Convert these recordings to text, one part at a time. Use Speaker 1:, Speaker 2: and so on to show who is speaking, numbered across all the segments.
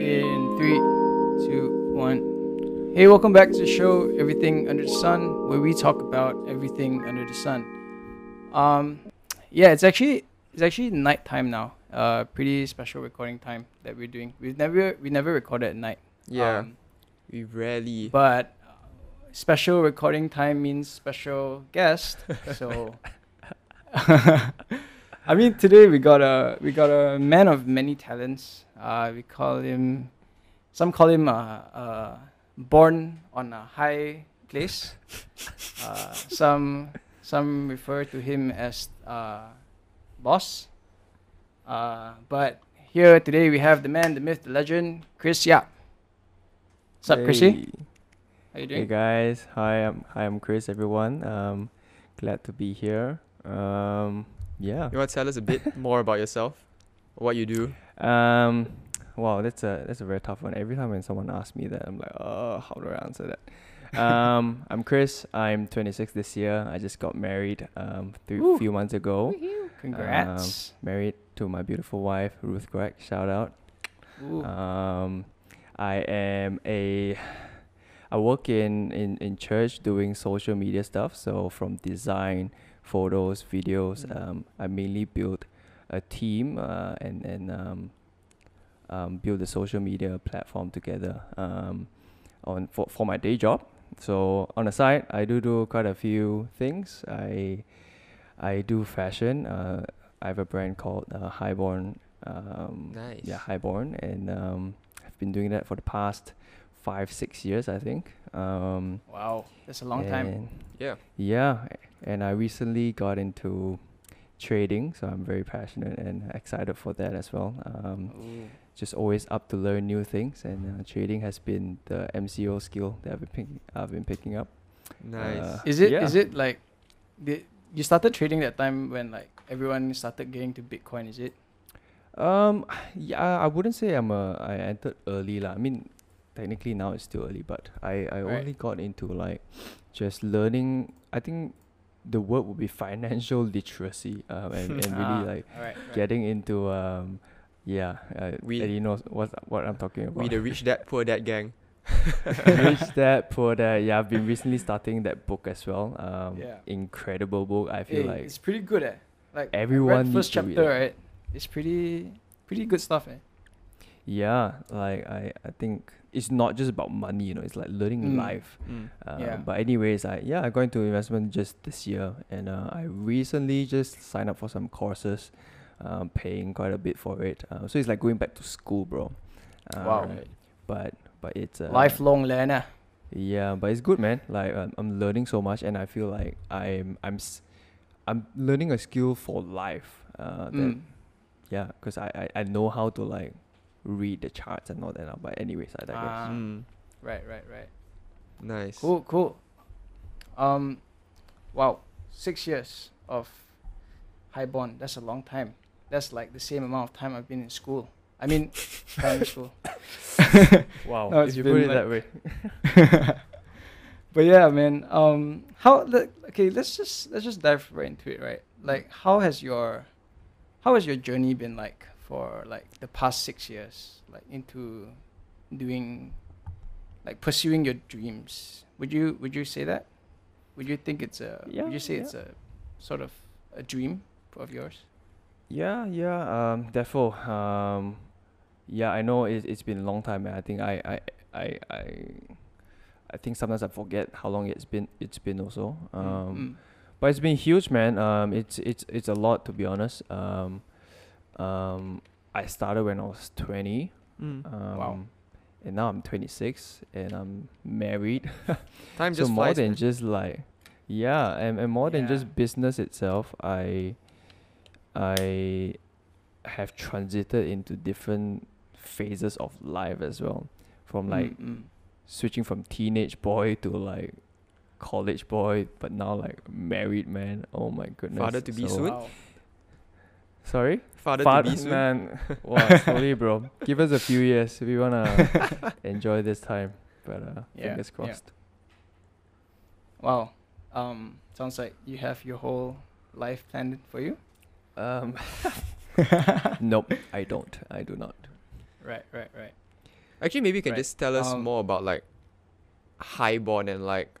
Speaker 1: In three, two, one. Hey, welcome back to the show, Everything Under the Sun, where we talk about everything under the sun. Um, yeah, it's actually it's actually nighttime now. Uh, pretty special recording time that we're doing. We've never we never recorded at night.
Speaker 2: Yeah,
Speaker 1: Um,
Speaker 2: we rarely.
Speaker 1: but special recording time means special guest. so, I mean, today we got a we got a man of many talents. Uh, we call him, some call him uh, uh, born on a high place. Uh, some some refer to him as uh, boss. Uh, but here today we have the man, the myth, the legend, Chris Yap. What's up, Chrissy?
Speaker 3: Hey.
Speaker 1: How you doing?
Speaker 3: Hey guys, hi, I'm hi, I'm Chris. Everyone, um, glad to be here. Um, yeah.
Speaker 2: You want to tell us a bit more about yourself? What you do?
Speaker 3: Um, wow, that's a that's a very tough one. Every time when someone asks me that, I'm like, oh, how do I answer that? um, I'm Chris. I'm 26 this year. I just got married um three
Speaker 1: Woo.
Speaker 3: few months ago.
Speaker 1: Congrats.
Speaker 3: Married to my beautiful wife, Ruth Gregg. Shout out.
Speaker 1: Ooh.
Speaker 3: Um, I am a. I work in, in, in church doing social media stuff. So from design, photos, videos.
Speaker 1: Mm.
Speaker 3: Um, I mainly build a team uh, and and um, um, build a social media platform together. Um, on for for my day job. So on the side, I do do quite a few things. I I do fashion. Uh, I have a brand called uh, Highborn. Um,
Speaker 2: Nice.
Speaker 3: Yeah, Highborn, and um, I've been doing that for the past five, six years, I think. Um,
Speaker 1: wow, that's a long time.
Speaker 2: Yeah.
Speaker 3: Yeah, and I recently got into trading, so I'm very passionate and excited for that as well. Um, just always up to learn new things, and uh, trading has been the MCO skill that I've been picking, I've been picking up.
Speaker 2: Nice.
Speaker 3: Uh,
Speaker 1: Is it? Is
Speaker 3: yeah.
Speaker 1: it like, the, you started trading that time when like everyone started getting to Bitcoin? Is it?
Speaker 3: Um, yeah, I wouldn't say I'm a I entered early lah. I mean, technically now it's still early, but I I
Speaker 1: Right.
Speaker 3: only got into like just learning. I think the word would be financial literacy. Um, and, and
Speaker 1: Ah,
Speaker 3: really like
Speaker 1: alright, right.
Speaker 3: getting into um, yeah. Uh,
Speaker 2: We-
Speaker 3: Eddie knows what what I'm talking about.
Speaker 2: We the rich dad poor dad gang.
Speaker 3: Rich Dad Poor Dad. Yeah, I've been recently starting that book as well. Um,
Speaker 1: Yeah.
Speaker 3: incredible book. I feel
Speaker 1: Hey,
Speaker 3: like
Speaker 1: it's pretty good, eh? Like
Speaker 3: everyone
Speaker 1: first
Speaker 3: needs read
Speaker 1: chapter, right? It's pretty, pretty good stuff, eh?
Speaker 3: Yeah, like I, I think it's not just about money, you know, it's like learning
Speaker 1: Mm.
Speaker 3: life.
Speaker 2: Mm.
Speaker 3: Uh,
Speaker 1: Yeah.
Speaker 3: But anyways, I yeah, I got into investment just this year, and uh, I recently just signed up for some courses, um, paying quite a bit for it. Uh, so it's like going back to school, bro.
Speaker 1: Wow.
Speaker 3: Um, But but it's uh,
Speaker 1: Lifelong learner.
Speaker 3: Yeah, but it's good, man. Like um, I'm learning so much, and I feel like I'm I'm s- I'm learning a skill for life. Uh, that
Speaker 1: Mm.
Speaker 3: yeah, because I, I I know how to like read the charts and all that. now, But anyways, I digress.
Speaker 1: Ah,
Speaker 2: Mm.
Speaker 1: Right, right, right.
Speaker 2: Nice.
Speaker 1: Cool, cool. Um, wow, six years of Highborn. That's a long time. That's like the same amount of time I've been in school. I mean, primary school.
Speaker 3: wow,
Speaker 1: No,
Speaker 3: if you put it
Speaker 1: like-
Speaker 3: that way.
Speaker 1: but yeah, man. Um, how? The, okay, let's just let's just dive right into it, right? Like, how has your, how has your journey been like for like the past six years, like into doing, like pursuing your dreams? Would you would you say that? Would you think it's a?
Speaker 3: Yeah,
Speaker 1: would you say
Speaker 3: yeah.
Speaker 1: it's a sort of a dream of yours?
Speaker 3: Yeah, yeah, um, defo. Um, yeah, I know it, it's been a long time, and I think I, I, I, I, I think sometimes I forget how long it's been. It's been also. Um, but it's been huge, man. Um, it's it's it's a lot to be honest. Um, um, I started when I was twenty.
Speaker 2: Mm.
Speaker 3: Um,
Speaker 1: Wow.
Speaker 3: And now I'm twenty six, and I'm married.
Speaker 2: Time
Speaker 3: so
Speaker 2: just
Speaker 3: more
Speaker 2: flies.
Speaker 3: than
Speaker 2: man.
Speaker 3: just like, yeah, and, and more than just business itself, I, I, have transited into different phases of life as well, from like
Speaker 1: Mm, mm.
Speaker 3: switching from teenage boy to like college boy, but now like married man. Oh my goodness.
Speaker 2: Father to be soon?
Speaker 1: Wow.
Speaker 3: Sorry.
Speaker 2: Father
Speaker 3: Fat-
Speaker 2: to be soon.
Speaker 3: man. wow, slowly, bro. Give us a few years. We wanna enjoy this time, but uh,
Speaker 1: Yeah,
Speaker 3: fingers
Speaker 1: yeah.
Speaker 3: crossed.
Speaker 1: Wow. Um, sounds like you have your whole life planned for you.
Speaker 3: Um, nope, I don't. I do not.
Speaker 1: Right, right, right.
Speaker 2: Actually, maybe you can
Speaker 1: Right.
Speaker 2: just tell us
Speaker 1: Um,
Speaker 2: more about like highborn and like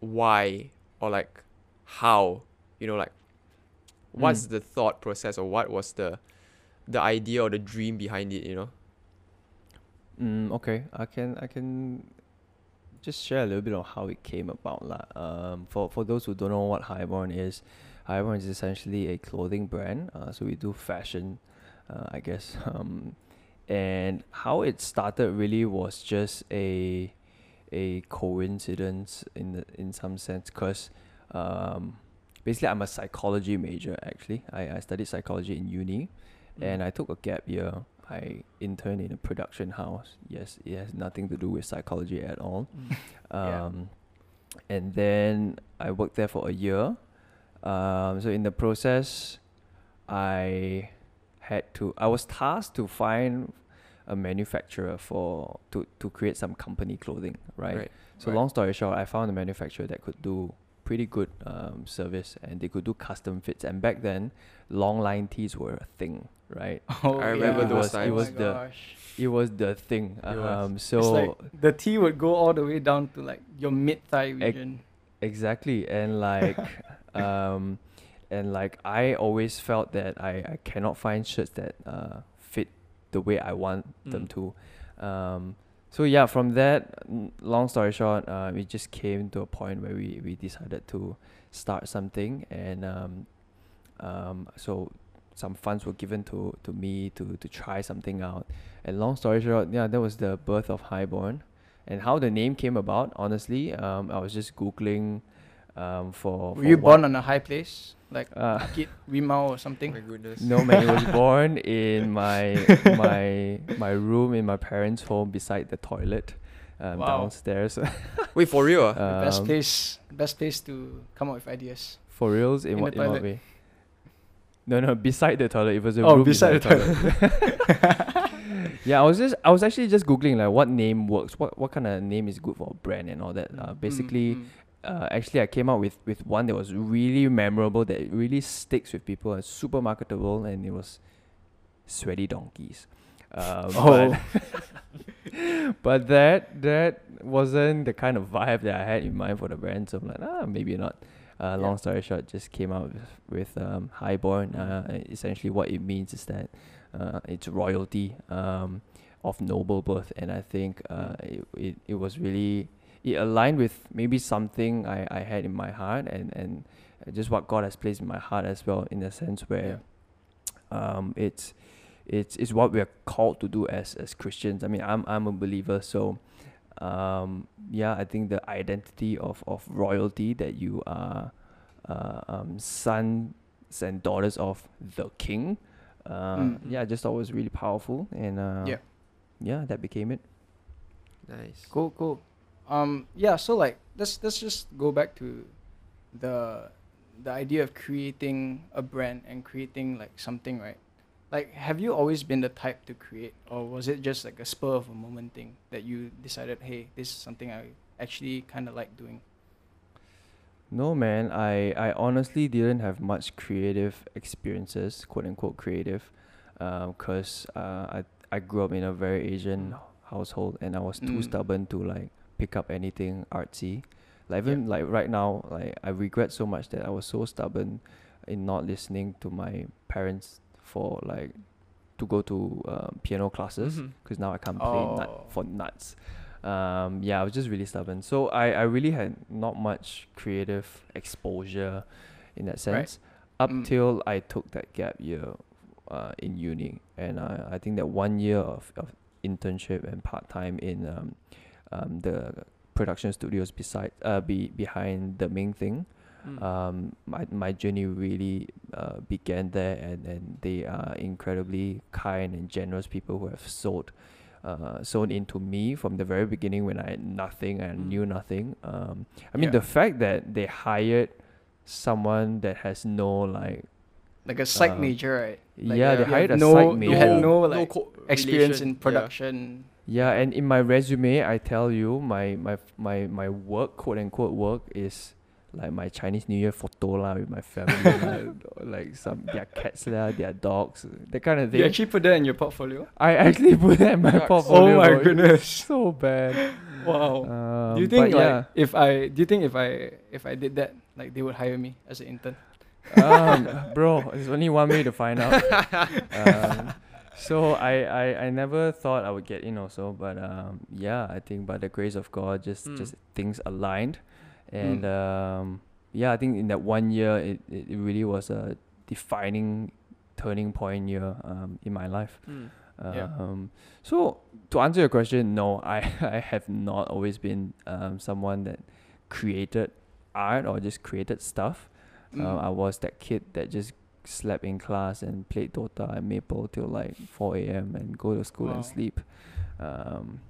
Speaker 2: why or like how you know like what's
Speaker 3: Mm.
Speaker 2: the thought process or what was the the idea or the dream behind it you know
Speaker 3: Mm, okay, I can I can just share a little bit of how it came about lah. Um, for for those who don't know what Highborn is, Highborn is essentially a clothing brand. Uh, so we do fashion, uh, I guess. Um, and how it started really was just a a coincidence in the in some sense, cause um, basically I'm a psychology major actually. I, I studied psychology in uni, and I took a gap year. I interned in a production house. Yes, it has nothing to do with psychology at all.
Speaker 1: Yeah.
Speaker 3: Um, and then I worked there for a year. Um, so in the process, I had to. I was tasked to find a manufacturer for to to create some company clothing. Right.
Speaker 2: Right.
Speaker 3: So
Speaker 1: Right.
Speaker 3: long story short, I found a manufacturer that could do pretty good um, service and they could do custom fits. And back then, long line tees were a thing. Right.
Speaker 1: Oh,
Speaker 2: I remember
Speaker 1: yeah.
Speaker 2: those
Speaker 3: It was- it was
Speaker 1: oh my
Speaker 3: the-
Speaker 1: gosh.
Speaker 3: It was the thing.
Speaker 2: It was.
Speaker 3: Um, so
Speaker 1: it's like the T would go all the way down to like your mid thigh region.
Speaker 3: Exactly, and like, um, and like I always felt that I, I cannot find shirts that uh, fit the way I want them
Speaker 2: Mm.
Speaker 3: to. Um, so yeah, from that, long story short, uh, we just came to a point where we, we decided to start something, and um, um, so some funds were given to, to me to, to try something out. And long story short, yeah, that was the birth of Highborn. And how the name came about, honestly, um, I was just googling um, for.
Speaker 1: Were you
Speaker 3: what-
Speaker 1: born on a high place, like
Speaker 3: Uh,
Speaker 1: Bukit Rimau or
Speaker 2: my
Speaker 1: something?
Speaker 2: goodness
Speaker 3: no man, I was born in my my my room in my parents' home beside the toilet, um,
Speaker 1: Wow.
Speaker 3: downstairs.
Speaker 2: wait for real ah?
Speaker 1: The best
Speaker 3: Um,
Speaker 1: place, best place to come up with ideas.
Speaker 3: For reals, in,
Speaker 1: In
Speaker 3: what in what way? No, no, beside the toilet. It was a
Speaker 1: Oh,
Speaker 3: room
Speaker 1: beside the toilet.
Speaker 3: yeah, I was just I was actually just googling like what name works, what what kind of name is good for a brand and all that. Uh,
Speaker 1: Mm,
Speaker 3: basically,
Speaker 1: mm.
Speaker 3: Uh, actually I came out with with one that was really memorable that really sticks with people and super marketable, and it was sweaty donkeys. Um,
Speaker 1: Oh.
Speaker 3: but, but that that wasn't the kind of vibe that I had in mind for the brand. So I'm like, ah, maybe not. Uh,
Speaker 1: Yeah.
Speaker 3: Long story short, just came out with, with um, highborn. Uh, essentially, what it means is that uh, it's royalty um, of noble birth, and I think uh, it, it it was really it aligned with maybe something I, I had in my heart and and just what God has placed in my heart as well in the sense where um it's it's it's what we're called to do as as Christians. I mean I'm I'm a believer so um yeah I think the identity of, of royalty that you are uh, um sons and daughters of the king uh,
Speaker 1: Mm.
Speaker 3: yeah I just thought it was really powerful and uh,
Speaker 1: Yeah.
Speaker 3: yeah that became it
Speaker 2: nice
Speaker 1: Cool, cool. Um, yeah. So like, let's let's just go back to the the idea of creating a brand and creating like something, right? Like, have you always been the type to create, or was it just like a spur of a moment thing that you decided, hey, this is something I actually kind of like doing?
Speaker 3: No, man. I, I honestly didn't have much creative experiences, quote unquote creative, because uh, I I grew up in a very Asian household, and I was too
Speaker 1: Mm.
Speaker 3: stubborn to like pick up anything artsy. Like even
Speaker 1: Yep.
Speaker 3: like right now, like I regret so much that I was so stubborn in not listening to my parents for like to go to um, piano classes because now I can't play nut
Speaker 1: Oh.
Speaker 3: for nuts. Um, yeah, I was just really stubborn. So I, I really had not much creative exposure in that sense up
Speaker 1: Mm.
Speaker 3: till I took that gap year uh, in uni. And I, I think that one year of, of internship and part time in um, um, the production studios beside uh, be, behind the main thing
Speaker 2: Mm.
Speaker 3: um, my, my journey really uh, began there and, and they are incredibly kind and generous people who have sold uh, sold into me from the very beginning when I had nothing and
Speaker 2: Mm.
Speaker 3: knew nothing um, I mean
Speaker 1: Yeah.
Speaker 3: the fact that they hired someone that has no like
Speaker 1: Like a psych
Speaker 3: Um,
Speaker 1: major, right? Like,
Speaker 3: yeah, they hired a
Speaker 1: no,
Speaker 3: psych
Speaker 1: You had no like
Speaker 2: co-
Speaker 1: experience
Speaker 2: relation,
Speaker 1: in
Speaker 2: yeah.
Speaker 1: production.
Speaker 3: Yeah, and in my resume, I tell you, my my my my work, quote unquote work, is like my Chinese New Year photo lah with my family, lah, like some their cats lah, their dogs, that kind of thing.
Speaker 1: You actually put that in your portfolio?
Speaker 3: I actually put that in my
Speaker 2: Shucks.
Speaker 3: portfolio.
Speaker 1: oh my
Speaker 3: bro.
Speaker 1: Goodness!
Speaker 3: so bad.
Speaker 1: Wow.
Speaker 3: Um,
Speaker 1: do you think like
Speaker 3: yeah,
Speaker 1: if I do you think if I if I did that like they would hire me as an intern?
Speaker 3: um, bro, there's only one way to find out. um, so I, I I never thought I would get in also, but um, yeah, I think by the grace of God, just
Speaker 2: Mm.
Speaker 3: just things aligned, and
Speaker 1: Mm.
Speaker 3: um, yeah, I think in that one year, it, it, really was a defining turning point year um, in my life.
Speaker 2: Mm.
Speaker 1: Yeah.
Speaker 3: Um, so to answer your question, no, I, I have not always been um, someone that created art or just created stuff.
Speaker 1: Mm.
Speaker 3: Uh, I was that kid that just slept in class and played Dota and Maple till like 4 a.m. and go to school
Speaker 1: Wow.
Speaker 3: and sleep. Um,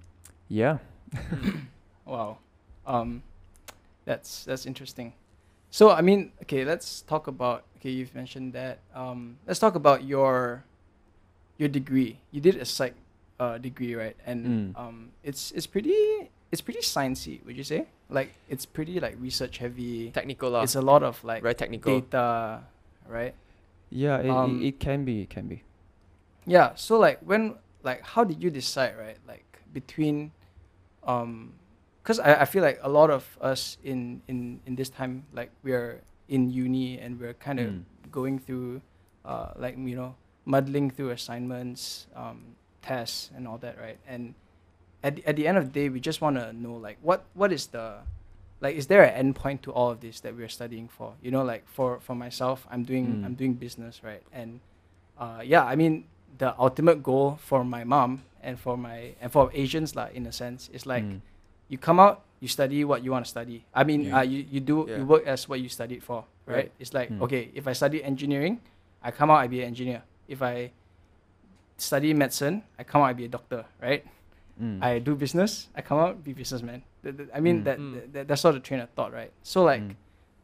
Speaker 3: yeah.
Speaker 1: Wow. Um, that's that's interesting. So I mean, okay, let's talk about. Okay, you've mentioned that. Um, let's talk about your your degree. You did a psych uh, degree, right? And
Speaker 3: Mm.
Speaker 1: um, it's it's pretty it's pretty sciencey. Would you say? Like it's pretty like research heavy.
Speaker 2: Technical lah.
Speaker 1: It's a lot of like
Speaker 2: Very technical.
Speaker 1: data, right?
Speaker 3: Yeah, it,
Speaker 1: Um,
Speaker 3: it, can be, it can be.
Speaker 1: Yeah. So like when like how did you decide right like between um because I, I feel like a lot of us in in in this time like we're in uni and we're kind of
Speaker 3: Mm.
Speaker 1: going through uh like you know muddling through assignments um tests and all that right and at the, at the end of the day we just want to know like what what is the like is there an endpoint to all of this that we're studying for you know like for for myself i'm doing
Speaker 3: Mm.
Speaker 1: i'm doing business right and uh yeah i mean the ultimate goal for my mom and for my and for asians like in a sense is like
Speaker 3: Mm.
Speaker 1: you come out you study what you want to study i mean
Speaker 2: Yeah.
Speaker 1: uh, you, you do
Speaker 2: Yeah.
Speaker 1: you work as what you studied for right,
Speaker 2: Right.
Speaker 1: it's like
Speaker 3: Mm.
Speaker 1: okay if i study engineering i come out i be an engineer if i study medicine i come out i be a doctor right
Speaker 3: Mm.
Speaker 1: i do business i come out be businessman Th- th- i mean
Speaker 3: Mm.
Speaker 1: that,
Speaker 2: Mm.
Speaker 1: that that's sort of train of thought right so like
Speaker 3: Mm.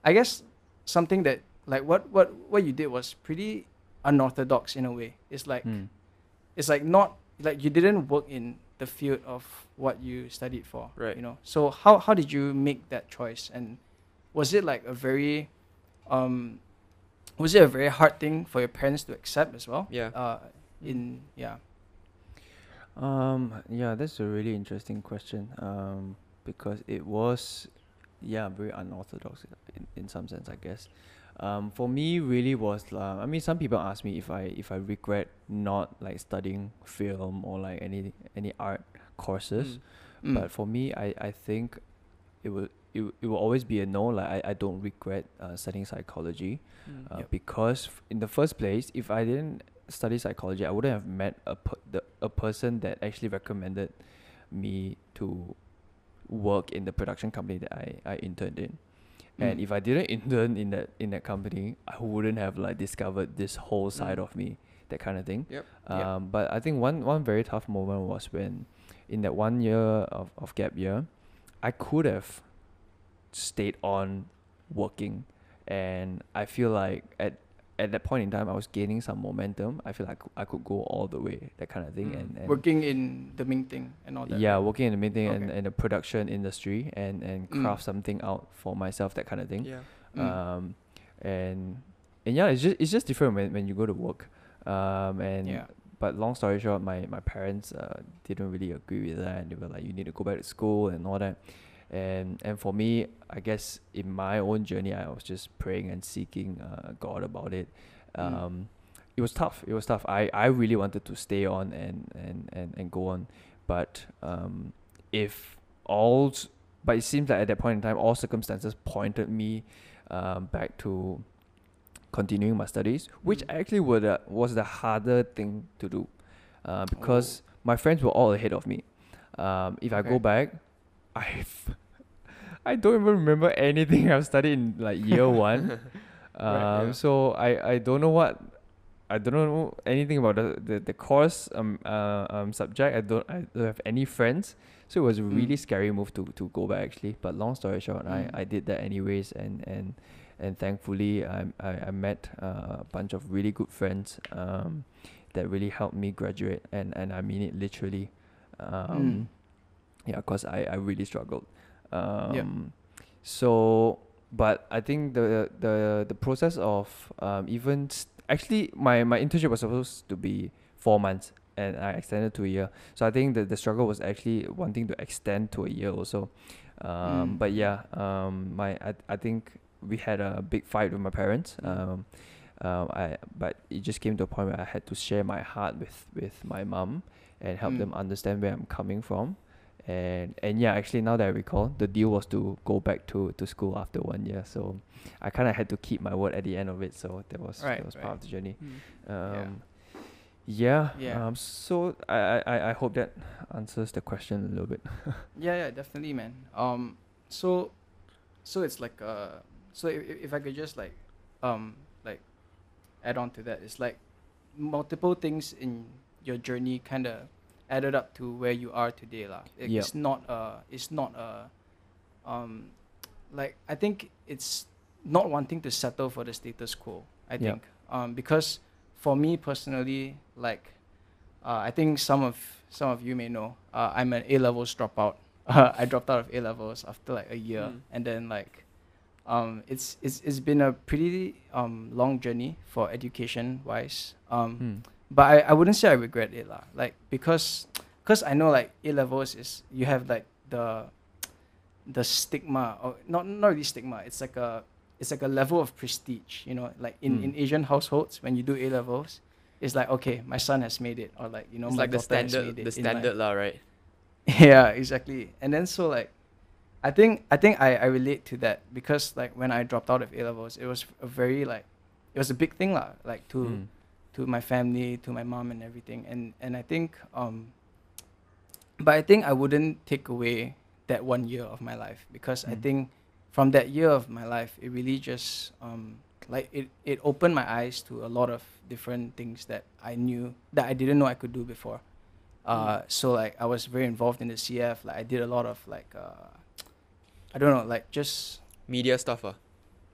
Speaker 1: i guess something that like what what what you did was pretty unorthodox in a way it's like
Speaker 3: Mm.
Speaker 1: it's like not like you didn't work in the field of what you studied for
Speaker 2: Right.
Speaker 1: you know so how how did you make that choice and was it like a very um was it a very hard thing for your parents to accept as well
Speaker 2: Yeah.
Speaker 1: uh in yeah
Speaker 3: Um, yeah, that's a really interesting question. Um, because it was, yeah, very unorthodox in, in some sense, I guess. Um, for me, really was. Uh, I mean, some people ask me if I if I regret not like studying film or like any any art courses.
Speaker 2: Mm.
Speaker 1: Mm.
Speaker 3: But for me, I, I think it will it, it will always be a no. Like I, I don't regret uh, studying psychology
Speaker 2: Mm.
Speaker 3: uh,
Speaker 1: Yep.
Speaker 3: because f- in the first place, if I didn't study psychology, I wouldn't have met a per- the, a person that actually recommended me to work in the production company that I, I interned in. And
Speaker 1: Mm.
Speaker 3: if I didn't intern in that in that company, I wouldn't have like discovered this whole side
Speaker 2: Mm.
Speaker 3: of me, that kind of thing.
Speaker 2: Yep.
Speaker 1: Yep.
Speaker 3: Um, but I think one one very tough moment was when, in that one year of, of gap year, I could have stayed on working, and I feel like at at that point in time I was gaining some momentum. I feel like I could go all the way, that kind of thing,
Speaker 2: Mm.
Speaker 3: and, and
Speaker 1: working in the Ming thing and all that
Speaker 3: yeah,
Speaker 1: right?
Speaker 3: working in the meeting and,
Speaker 1: Okay.
Speaker 3: and the production industry, and and
Speaker 1: Mm.
Speaker 3: craft something out for myself, that kind of thing
Speaker 2: Yeah.
Speaker 1: Mm.
Speaker 3: um, and and yeah, it's just it's just different when, when you go to work, um, and
Speaker 1: Yeah.
Speaker 3: but long story short, my my parents uh, didn't really agree with that, and they were like, you need to go back to school and all that, and and for me, I guess in my own journey, I was just praying and seeking uh, God about it.
Speaker 1: Mm.
Speaker 3: Um, It was tough. It was tough. I, I really wanted to stay on and, and, and, and go on, but um, if all, but it seems like at that point in time, all circumstances pointed me um, back to continuing my studies, which
Speaker 2: Mm.
Speaker 3: actually were the, was the harder thing to do, uh, because my friends were all ahead of me. Um, if I go back, I I don't even remember anything I've studied in like year one. Um,
Speaker 2: Right, yeah.
Speaker 3: So I, I don't know what I don't know anything about the, the, the course um uh, um subject. I don't I don't have any friends. So it was a really
Speaker 1: Mm.
Speaker 3: scary move to, to go back actually. But long story short,
Speaker 1: Mm.
Speaker 3: I, I did that anyways and, and and thankfully I I, I met uh, a bunch of really good friends um that really helped me graduate and, and I mean it literally. Um
Speaker 1: Mm.
Speaker 3: Yeah, cause I, I really struggled. Um so but I think the the the process of um, even st- actually my my internship was supposed to be four months and I extended to a year. So I think the the struggle was actually wanting to extend to a year also. Um,
Speaker 1: Mm.
Speaker 3: But yeah, um, my I I think we had a big fight with my parents. Um, um, I but it just came to a point where I had to share my heart with with my mom and help
Speaker 1: Mm.
Speaker 3: them understand where I'm coming from. And and yeah, actually now that I recall, the deal was to go back to, to school after one year. So I kind of had to keep my word at the end of it. So that was
Speaker 1: Right,
Speaker 3: that was
Speaker 1: right.
Speaker 3: part of the journey.
Speaker 1: Mm.
Speaker 3: Um, yeah.
Speaker 1: Yeah.
Speaker 3: Um. So I, I I- I hope that answers the question a little bit.
Speaker 1: Yeah, yeah, definitely, man. Um, so, so it's like uh, so if, if I could just like, um, like, add on to that, it's like multiple things in your journey kind of added up to where you are today, lah. Like,
Speaker 3: Yep.
Speaker 1: It's not uh, it's not uh, um, like I think it's not wanting to settle for the status quo. I
Speaker 3: Yep.
Speaker 1: think um, because for me personally, like, uh, I think some of some of you may know, uh, I'm an A levels dropout. Uh, I dropped out of A levels after like a year,
Speaker 2: Mm.
Speaker 1: and then like, um, it's it's it's been a pretty um long journey for education wise. Um,
Speaker 3: Hmm.
Speaker 1: But I, I wouldn't say I regret it lah. Like because because I know like A levels is you have like the the stigma or not not really stigma. It's like a it's like a level of prestige. You know, like in,
Speaker 3: Mm.
Speaker 1: in Asian households when you do A levels, it's like okay, my son has made it, or like you know
Speaker 2: it's
Speaker 1: my
Speaker 2: like the standard,
Speaker 1: made it
Speaker 2: the standard lah, right?
Speaker 1: yeah, exactly. And then so like, I think I think I, I relate to that because like when I dropped out of A levels, it was a very like, it was a big thing lah. Like to
Speaker 3: Hmm.
Speaker 1: To my family, to my mom and everything. And and I think um. But I think I wouldn't take away that one year of my life because I
Speaker 3: Mm.
Speaker 1: think from that year of my life, it really just um like it it opened my eyes to a lot of different things that I knew that I didn't know I could do before. Uh, so like I was very involved in the CF. Like I did a lot of like uh, I don't know, like just
Speaker 2: Media stuff, ah.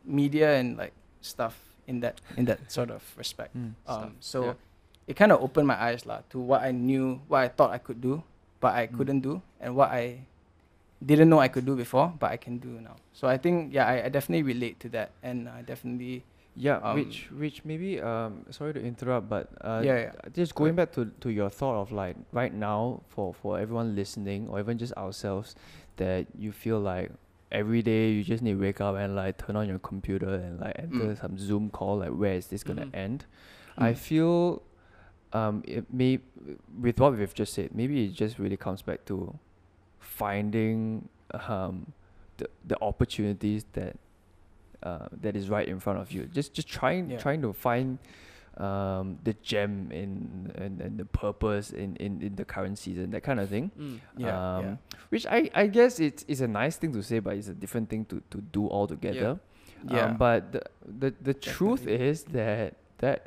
Speaker 1: media and like stuff in that in that sort of respect.
Speaker 2: Stuff,
Speaker 1: Um, so
Speaker 2: yeah.
Speaker 1: it kind of opened my eyes lah to what I knew, what I thought I could do, but I
Speaker 3: Mm.
Speaker 1: couldn't do, and what I didn't know I could do before, but I can do now. So I think yeah, I, I definitely relate to that, and I definitely
Speaker 3: Yeah,
Speaker 1: Um,
Speaker 3: which which maybe um sorry to interrupt, but uh
Speaker 1: Yeah, yeah.
Speaker 3: just going back to to your thought of like right now for for everyone listening or even just ourselves that you feel like every day you just need to wake up and like turn on your computer and like enter
Speaker 1: Mm.
Speaker 3: some Zoom call like where is this gonna
Speaker 2: Mhm.
Speaker 3: end? I
Speaker 1: Mm.
Speaker 3: feel um it may with what we've just said, maybe it just really comes back to finding um the the opportunities that uh, that is right in front of you. Just just trying
Speaker 1: Yeah.
Speaker 3: trying to find um, the gem in and, and the purpose in, in, in the current season, that kind of thing.
Speaker 2: Mm.
Speaker 1: yeah,
Speaker 3: um,
Speaker 1: yeah.
Speaker 3: Which I, I guess it's, it's a nice thing to say, but it's a different thing to, to do altogether.
Speaker 1: Yeah.
Speaker 3: Um, but the the, the truth is that that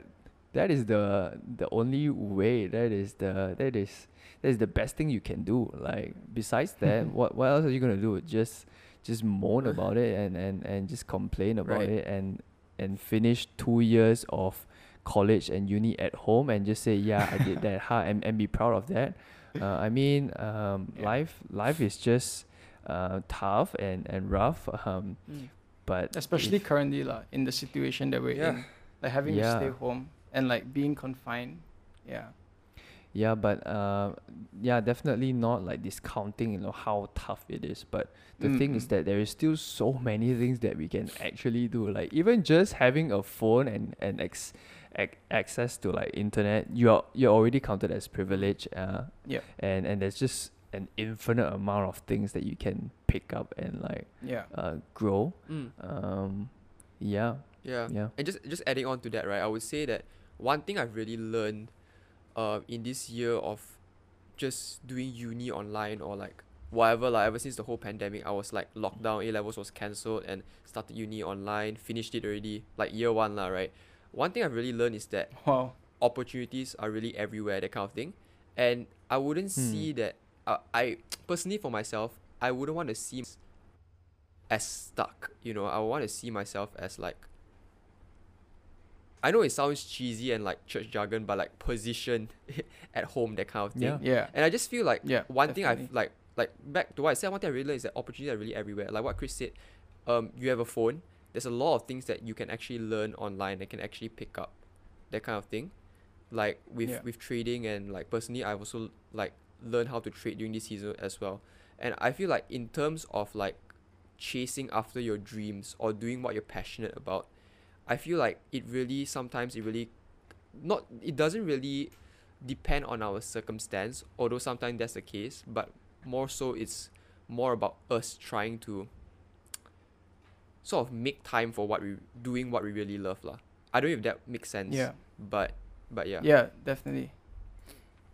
Speaker 3: that is the the only way. That is the that is that is the best thing you can do. Like besides that, what what else are you gonna do? Just just moan about it and, and, and just complain about
Speaker 2: Right.
Speaker 3: it and and finish two years of college and uni at home and just say yeah I did that ha and, and be proud of that. Uh, I mean um,
Speaker 1: Yeah.
Speaker 3: life life is just uh, tough and, and rough. Um,
Speaker 2: Mm.
Speaker 3: but
Speaker 1: especially
Speaker 3: if-
Speaker 1: currently lah in the situation that we're
Speaker 2: Yeah.
Speaker 1: in, like having to stay home and like being confined. Yeah.
Speaker 3: Yeah, but uh, yeah, definitely not like discounting, you know, how tough it is. But the thing is that there is still so many things that we can actually do. Like even just having a phone and and ex- ac- access to like internet, you're you're already counted as privileged. Uh,
Speaker 1: Yep.
Speaker 3: and and there's just an infinite amount of things that you can pick up and like
Speaker 1: Yeah.
Speaker 3: uh grow.
Speaker 2: Mm.
Speaker 3: Um, yeah,
Speaker 2: Yeah.
Speaker 3: yeah.
Speaker 2: And just just adding on to that, right? I would say that one thing I've really learned uh, in this year of just doing uni online or like whatever like ever since the whole pandemic I was like locked down, A levels was cancelled and started uni online, finished it already, like year one lah, right? One thing I've really learned is that
Speaker 1: Wow.
Speaker 2: opportunities are really everywhere, that kind of thing. And I wouldn't
Speaker 3: Hmm.
Speaker 2: see that uh, I personally for myself, I wouldn't want to see as stuck, you know. I want to see myself as like I know it sounds cheesy and like church jargon, but like positioned at home, that kind of thing.
Speaker 3: Yeah.
Speaker 1: Yeah.
Speaker 2: And I just feel like
Speaker 1: Yeah,
Speaker 2: one thing I've like like back to what I said, one thing I really learned is that opportunities are really everywhere. Like what Chris said, um, you have a phone. There's a lot of things that you can actually learn online that can actually pick up, that kind of thing. Like with
Speaker 1: Yeah.
Speaker 2: with trading and like personally, I've also like learned how to trade during this season as well. And I feel like in terms of like chasing after your dreams or doing what you're passionate about, I feel like it really sometimes it really not it doesn't really depend on our circumstance, although sometimes that's the case, but more so it's more about us trying to sort of make time for what we doing what we really love lah. I don't know if that makes sense.
Speaker 1: Yeah.
Speaker 2: But but yeah.
Speaker 1: Yeah, definitely.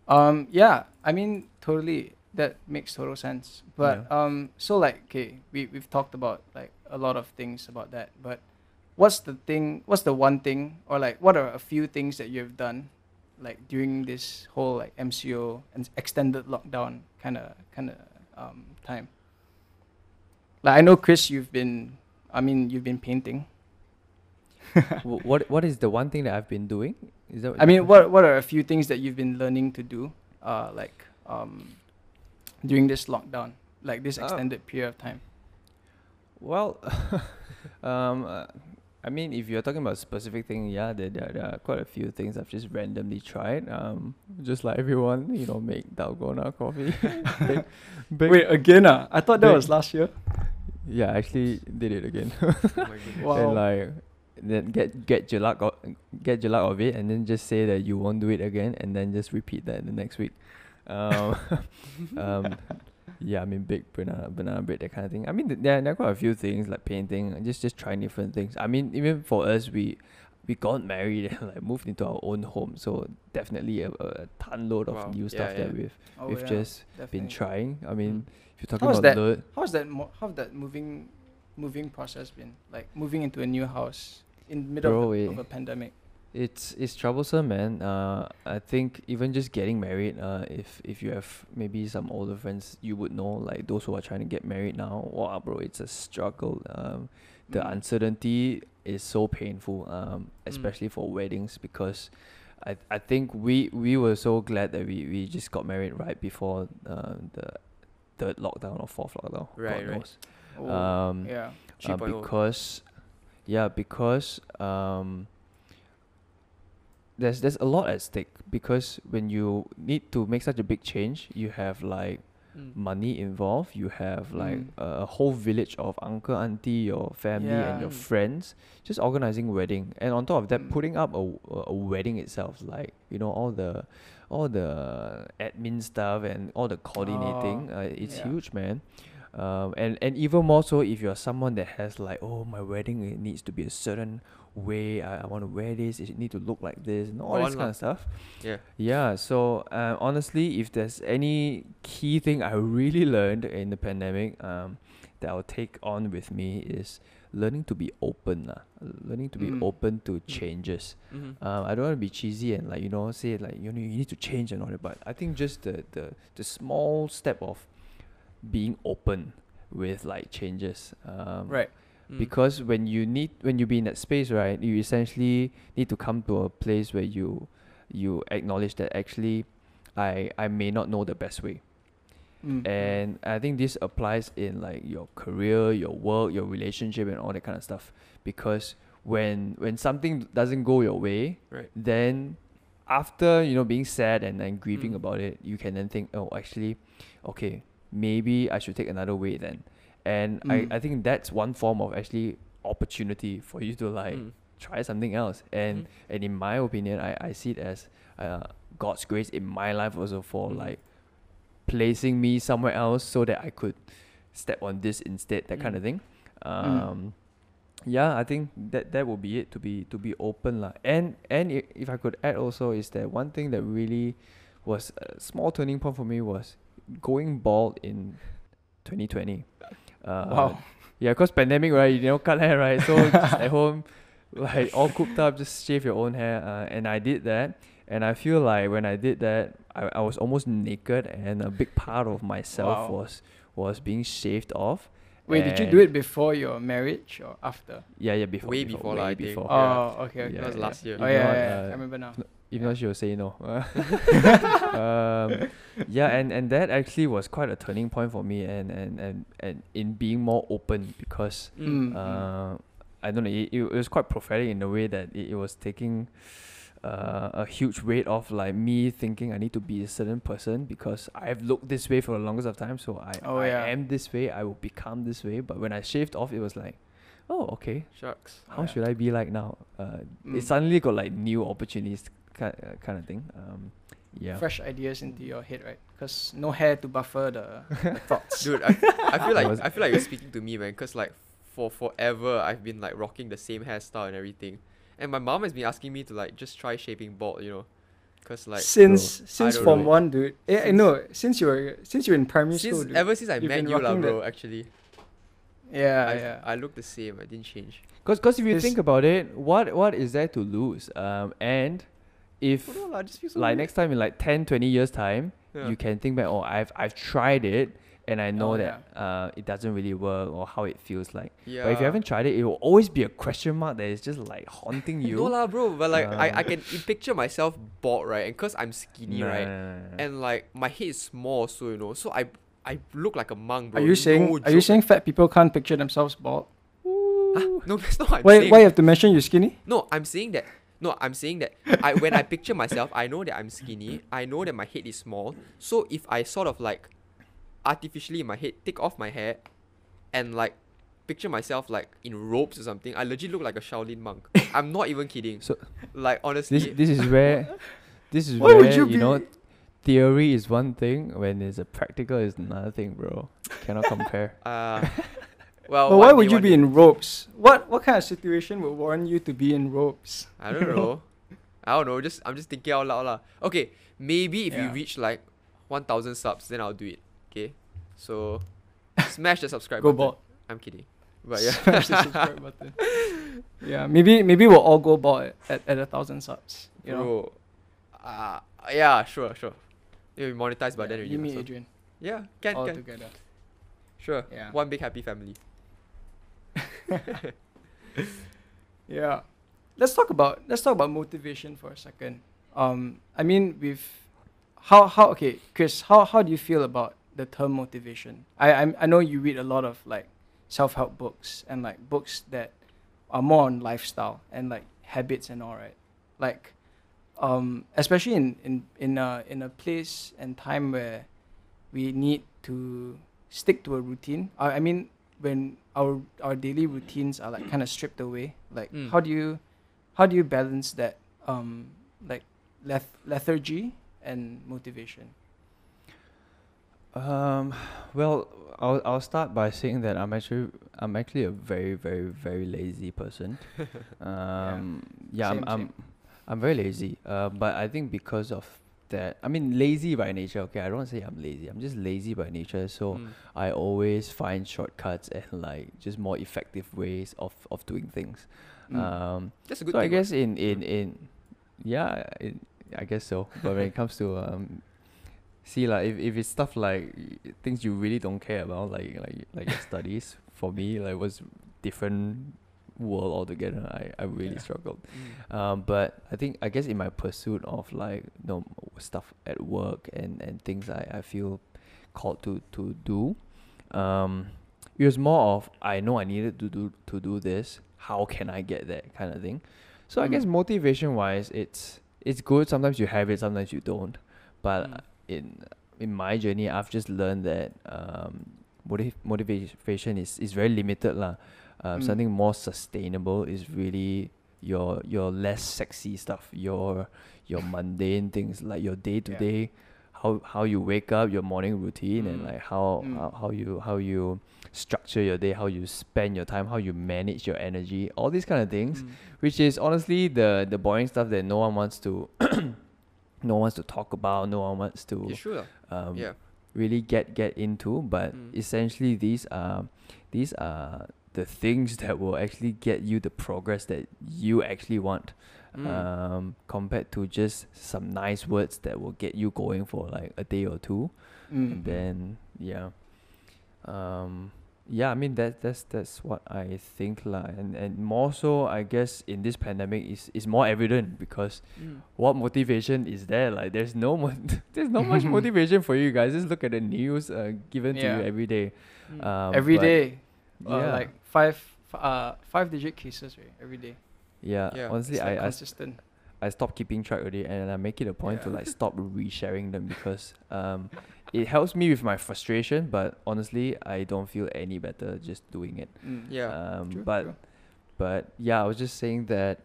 Speaker 1: Um, yeah, I mean, totally. That makes total sense. But um, so like, okay, we we've talked about like a lot of things about that. But what's the thing? What's the one thing, or like, what are a few things that you've done, like during this whole like MCO and extended lockdown kind of kind of um time? Like I know Chris, you've been, I mean, you've been painting.
Speaker 3: What what is the one thing that I've been doing? Is that?
Speaker 1: I mean, what what are a few things that you've been learning to do, uh, like um, during this lockdown, like this
Speaker 3: Oh.
Speaker 1: extended period of time?
Speaker 3: Well, um, uh, I mean, if you're talking about specific thing, yeah, there, there, there are quite a few things I've just randomly tried. Um, just like everyone, you know, make dalgona coffee. bake, bake-
Speaker 1: Wait, again? Uh? I thought that
Speaker 3: bake-
Speaker 1: was last year.
Speaker 3: Yeah, I actually did it again.
Speaker 2: Oh.
Speaker 1: Wow.
Speaker 3: and like, then get get your luck o- get your luck of it, and then just say that you won't do it again, and then just repeat that the next week. Um, um, yeah, I mean, big banana banana bread, that kind of thing. I mean, th- there, there are quite a few things like painting, just just trying different things. I mean, even for us, we we got married and like moved into our own home, so definitely a, a ton load of
Speaker 2: Wow.
Speaker 3: new
Speaker 2: Yeah,
Speaker 3: stuff that we've
Speaker 1: Oh,
Speaker 3: we've
Speaker 1: yeah,
Speaker 3: just
Speaker 1: definitely.
Speaker 3: been trying. I mean, if you're talking
Speaker 1: How's
Speaker 3: about
Speaker 1: that?
Speaker 3: load,
Speaker 1: How's that? Mo- how's that moving, moving process been? Like moving into a new house in the middle
Speaker 3: Bro,
Speaker 1: of, the,
Speaker 3: eh.
Speaker 1: of a pandemic.
Speaker 3: It's it's troublesome, man. Uh, I think even just getting married. Uh, if if you have maybe some older friends, you would know like those who are trying to get married now. Wow, bro, it's a struggle. Um, the
Speaker 1: Mm.
Speaker 3: uncertainty is so painful. Um, especially for weddings because, I I think we we were so glad that we we just got married right before uh, the third lockdown or fourth lockdown.
Speaker 2: Right,
Speaker 3: God
Speaker 2: right.
Speaker 3: knows.
Speaker 1: Oh,
Speaker 3: Um,
Speaker 1: yeah.
Speaker 3: uh, because yeah because um there's there's a lot at stake because when you need to make such a big change you have like
Speaker 2: Mm.
Speaker 3: money involved you have like
Speaker 1: Mm.
Speaker 3: a, a whole village of uncle auntie your family and your
Speaker 2: Mm.
Speaker 3: friends just organizing wedding and on top of that
Speaker 1: Mm.
Speaker 3: putting up a wedding itself like you know all the all the admin stuff and all the coordinating uh, it's
Speaker 1: yeah.
Speaker 3: huge man um, and and even more so if you're someone that has like oh my wedding it needs to be a certain way I, I want to wear this it need to look like this and all
Speaker 2: Go
Speaker 3: this kind of stuff
Speaker 2: Yeah.
Speaker 3: yeah so uh, honestly if there's any key thing I really learned in the pandemic um, that I'll take on with me is learning to be open lah. learning to be
Speaker 1: Mm.
Speaker 3: open to changes
Speaker 2: Mm-hmm.
Speaker 3: um, I don't want to be cheesy and like you know say like you know you need to change and all that, but I think just the the the small step of being open with like changes. Um,
Speaker 1: Right.
Speaker 2: Mm.
Speaker 3: Because when you need when you be in that space, right, you essentially need to come to a place where you you acknowledge that actually I I may not know the best way.
Speaker 1: Mm.
Speaker 3: And I think this applies in like your career, your work, your relationship, and all that kind of stuff. Because when when something doesn't go your way,
Speaker 2: Right.
Speaker 3: then after you know being sad and then grieving
Speaker 2: Mm.
Speaker 3: about it, you can then think, oh, actually, okay, maybe I should take another way then. And
Speaker 1: Mm.
Speaker 3: I, I think that's one form of actually opportunity for you to like
Speaker 2: Mm.
Speaker 3: try something else. And
Speaker 2: Mhm.
Speaker 3: and in my opinion, I, I see it as uh, God's grace in my life also for
Speaker 2: Mhm.
Speaker 3: like placing me somewhere else so that I could step on this instead, that kind
Speaker 2: Mm.
Speaker 3: of thing. Um, yeah, I think that that would be it to be to be open lah. And and i- if I could add also is that one thing that really was a small turning point for me was going bald in 2020. Uh,
Speaker 1: Wow.
Speaker 3: Yeah, cause pandemic, right? You know, cut hair, right? So just at home, like all cooked up, just shave your own hair. Uh, and I did that, and I feel like when I did that, I, I was almost naked, and a big part of myself
Speaker 1: Wow.
Speaker 3: was was being shaved off.
Speaker 1: Wait, did you do it before your marriage or after?
Speaker 3: Yeah, yeah, before.
Speaker 2: Way before lah,
Speaker 3: way
Speaker 2: I think.
Speaker 3: before.
Speaker 2: Yeah.
Speaker 1: Oh, okay, okay.
Speaker 3: Yeah,
Speaker 2: That was
Speaker 1: okay.
Speaker 2: last year.
Speaker 1: Oh yeah, yeah, yeah.
Speaker 3: uh,
Speaker 1: I remember now.
Speaker 3: If though she was saying no. um, yeah, and, and that actually was quite a turning point for me, and and, and, and in being more open because
Speaker 1: Mm.
Speaker 3: uh, I don't know, it, it was quite prophetic in a way that it, it was taking uh, a huge weight off like me thinking I need to be a certain person because I've looked this way for the longest of time, so I,
Speaker 1: Oh,
Speaker 3: I
Speaker 1: yeah.
Speaker 3: am this way, I will become this way. But when I shaved off, it was like, oh, okay,
Speaker 2: Shucks.
Speaker 3: how
Speaker 1: Yeah.
Speaker 3: should I be like now? Uh,
Speaker 1: Mm.
Speaker 3: It suddenly got like new opportunities, kind, uh, kind of thing. Um, yeah.
Speaker 1: Fresh ideas into your head, right? Because no hair to buffer the, the thoughts.
Speaker 2: Dude, I, I feel like I feel like you're speaking to me, man. Cause like for forever I've been like rocking the same hairstyle and everything, and my mom has been asking me to like just try shaving bald, you know, cause like
Speaker 1: since since
Speaker 2: don't
Speaker 1: form
Speaker 2: know.
Speaker 1: one, dude. Eh, I
Speaker 2: Since-
Speaker 1: know. Since you were since you were in primary
Speaker 2: since
Speaker 1: school, dude.
Speaker 2: ever since I met you, lah, bro.
Speaker 1: that-
Speaker 2: Actually,
Speaker 1: yeah,
Speaker 2: I
Speaker 1: yeah.
Speaker 2: I look the same. I didn't change.
Speaker 3: Because cause if you
Speaker 1: Is-
Speaker 3: think about it, what what is there to lose? Um, and if
Speaker 1: I know just feel so
Speaker 3: like
Speaker 1: weird.
Speaker 3: next time in like 10, 20 years time,
Speaker 2: Yeah.
Speaker 3: you can think back, oh, I've I've tried it and I know
Speaker 1: Oh,
Speaker 3: that uh, it doesn't really work or how it feels like.
Speaker 2: yeah.
Speaker 3: But if you haven't tried it, it will always be a question mark that is just like haunting you.
Speaker 2: No lah, bro. But like I, I
Speaker 3: Um,
Speaker 2: can picture myself bald, right? And cause I'm skinny,
Speaker 3: Nah,
Speaker 2: right?
Speaker 3: nah, nah, nah.
Speaker 2: And like my head is small, so you know, so I I look like a monk, bro.
Speaker 1: Are you saying
Speaker 2: No
Speaker 1: are you saying fat people can't picture themselves bald?
Speaker 2: Huh? No, that's not what I'm
Speaker 1: Why
Speaker 2: saying.
Speaker 1: why you have to mention you're skinny?
Speaker 2: No, I'm saying that. No, I'm saying that. I when I picture myself, I know that I'm skinny. I know that my head is small. So if I sort of like artificially in my head take off my hair, and like picture myself like in robes or something, I legit look like a Shaolin monk. I'm not even kidding.
Speaker 3: So-
Speaker 2: like honestly,
Speaker 3: this this is where this is
Speaker 1: Why
Speaker 3: where
Speaker 1: you
Speaker 3: you know theory is one thing when it's a practical is another thing, bro. Cannot compare.
Speaker 2: uh, well,
Speaker 1: But why would you be in robes? What what kind of situation would warrant you to be in robes?
Speaker 2: I don't know. I don't know. Just I'm just thinking out loud lah. Okay, maybe if we
Speaker 1: Yeah.
Speaker 2: reach like 1,000 subs, then I'll do it. Okay, so smash the subscribe button.
Speaker 1: Go
Speaker 2: button.
Speaker 1: bald.
Speaker 2: I'm kidding, but yeah.
Speaker 1: Smash the subscribe button. Yeah, maybe maybe we'll all go bald at, at, a thousand subs. You know?
Speaker 2: Bro, uh, yeah, sure, sure. You'll be monetized by
Speaker 1: Yeah,
Speaker 2: then
Speaker 1: you,
Speaker 2: lah,
Speaker 1: me,
Speaker 2: so-
Speaker 1: Adrian,
Speaker 2: Yeah, can,
Speaker 1: all
Speaker 2: can.
Speaker 1: together.
Speaker 2: Sure.
Speaker 1: Yeah.
Speaker 2: One big happy family.
Speaker 1: Yeah. Let's talk about let's talk about motivation for a second. Um, I mean, with how how okay, Chris, how how do you feel about the term motivation? I I'm, I know you read a lot of like self help books and like books that are more on lifestyle and like habits and all right. Like, um, especially in in in a in a place and time where we need to stick to a routine. I, I mean, when our our daily routines are like kind of stripped away, like
Speaker 2: Mm.
Speaker 1: how do you how do you balance that um like leth- lethargy and motivation?
Speaker 3: Um, well, I'll I'll start by saying that I'm actually I'm actually a very very very lazy person. um, yeah,
Speaker 1: Same,
Speaker 3: I'm I'm. I'm very lazy. Uh, but I think because of that, I mean lazy by nature. Okay, I don't say I'm lazy. I'm just lazy by nature. So
Speaker 2: Mm.
Speaker 3: I always find shortcuts and like just more effective ways of of doing things.
Speaker 1: Mm.
Speaker 3: Um,
Speaker 2: That's a good
Speaker 3: so I guess in in in yeah, it, I guess so. But when it comes to um, see like if, if it's stuff like things you really don't care about, like like like your studies, for me like was different world altogether. I I really
Speaker 1: Yeah.
Speaker 3: struggled.
Speaker 2: Mm.
Speaker 3: Um, but I think I guess in my pursuit of like you know stuff at work and and things I I feel called to to do, um, it was more of I know I needed to do to do this. How can I get that kind of thing? So I guess
Speaker 1: Mm.
Speaker 3: motivation wise, it's it's good. Sometimes you have it, sometimes you don't. But
Speaker 2: Mm.
Speaker 3: in in my journey, I've just learned that um, motiv- motivation is is very limited lah. Um,
Speaker 1: Mm.
Speaker 3: Something more sustainable is really your your less sexy stuff, your your mundane things like your day to day, how how you wake up, your morning routine, and
Speaker 2: Mm.
Speaker 3: like how,
Speaker 1: Mm.
Speaker 3: how how you how you structure your day, how you spend your time, how you manage your energy, all these kind of things
Speaker 2: Mm.
Speaker 3: which is honestly the the boring stuff that no one wants to no one wants to talk about no one wants to
Speaker 2: true. lah.
Speaker 3: um,
Speaker 2: yeah.
Speaker 3: really get get into but
Speaker 2: Mm.
Speaker 3: essentially these are these are the things that will actually get you the progress that you actually want
Speaker 2: Mm.
Speaker 3: um, compared to just some nice words that will get you going for like a day or two
Speaker 1: Mm.
Speaker 3: and then yeah um Yeah, I mean that that's that's what I think lah, and and more so I guess in this pandemic is is more evident because
Speaker 2: Mm.
Speaker 3: what motivation is there? Like there's no mo- there's not much motivation for you guys. Just look at the news uh, given to you every day.
Speaker 2: Mm.
Speaker 3: Um,
Speaker 1: every day, uh,
Speaker 3: yeah,
Speaker 1: like five, f- uh, five digit cases, right? Every day.
Speaker 3: yeah.
Speaker 2: Yeah.
Speaker 3: Honestly,
Speaker 1: It's like
Speaker 3: I, I
Speaker 1: consistent.
Speaker 3: I stopped keeping track already, and I make it a point to like stop resharing them because um, it helps me with my frustration. But honestly, I don't feel any better just doing it.
Speaker 1: Mm.
Speaker 2: Yeah.
Speaker 3: Um,
Speaker 1: True,
Speaker 3: but
Speaker 1: true.
Speaker 3: but yeah, I was just saying that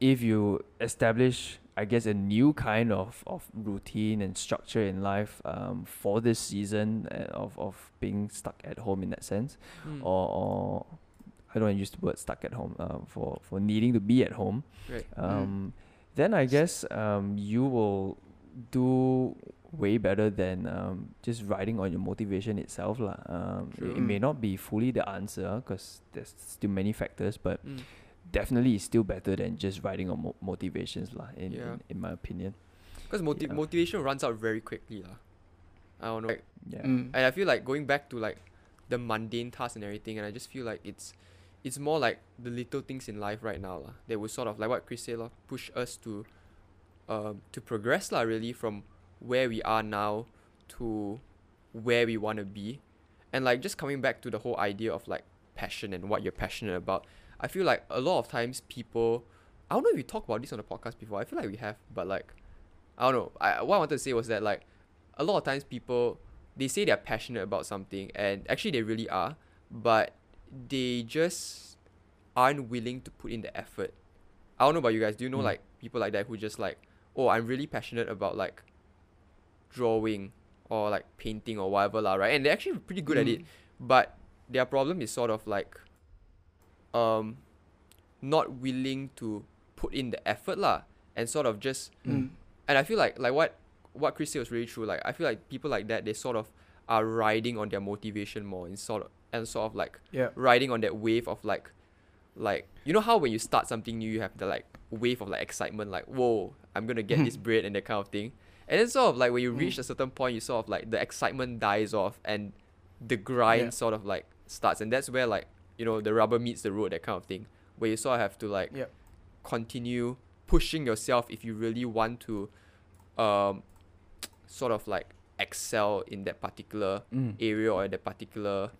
Speaker 3: if you establish, I guess, a new kind of, of routine and structure in life um, for this season uh, of, of being stuck at home in that sense,
Speaker 2: Mm.
Speaker 3: or, or I don't want to use the word stuck at home uh, for, for needing to be at home,
Speaker 2: Right.
Speaker 3: um, then I guess um, you will do way better than um, just riding on your motivation itself. lah. Um, it, it may not be fully the answer because there's still many factors, but
Speaker 2: Mm.
Speaker 3: Definitely is still better than just writing on mo- motivations lah, in,
Speaker 2: Yeah.
Speaker 3: in, in my opinion.
Speaker 2: Because moti-
Speaker 3: Yeah.
Speaker 2: motivation runs out very quickly lah. I don't know. Like,
Speaker 3: Yeah.
Speaker 1: Mm.
Speaker 2: and I feel like going back to like the mundane tasks and everything, and I just feel like it's it's more like the little things in life right now lah, that will sort of like what Chris said lah, push us to um to progress lah really from where we are now to where we want to be, and like just coming back to the whole idea of like passion and what you're passionate about. I feel like a lot of times people, I don't know if we talked about this on the podcast before. I feel like we have, but like, I don't know. I what I wanted to say was that like, a lot of times people they say they're passionate about something and actually they really are, but they just aren't willing to put in the effort. I don't know about you guys. Do you know
Speaker 3: Mm.
Speaker 2: like people like that who just like, oh, I'm really passionate about like drawing or like painting or whatever lah, right? And they're actually pretty good at it,
Speaker 1: Mm.
Speaker 2: but their problem is sort of like, um, not willing to put in the effort lah, and sort of just
Speaker 1: Mm.
Speaker 2: and I feel like like what what Chris said was really true. Like I feel like people like that they sort of are riding on their motivation more and sort of and sort of like
Speaker 1: Yeah.
Speaker 2: riding on that wave of like like you know how when you start something new you have the like wave of like excitement like whoa I'm gonna get this bread and that kind of thing. And then sort of like when you reach
Speaker 1: Mm.
Speaker 2: a certain point you sort of like the excitement dies off and the grind
Speaker 1: Yeah.
Speaker 2: sort of like starts and that's where like you know the rubber meets the road that kind of thing where you sort of have to like
Speaker 1: Yep.
Speaker 2: continue pushing yourself if you really want to um sort of like excel in that particular
Speaker 3: Mm.
Speaker 2: area or that particular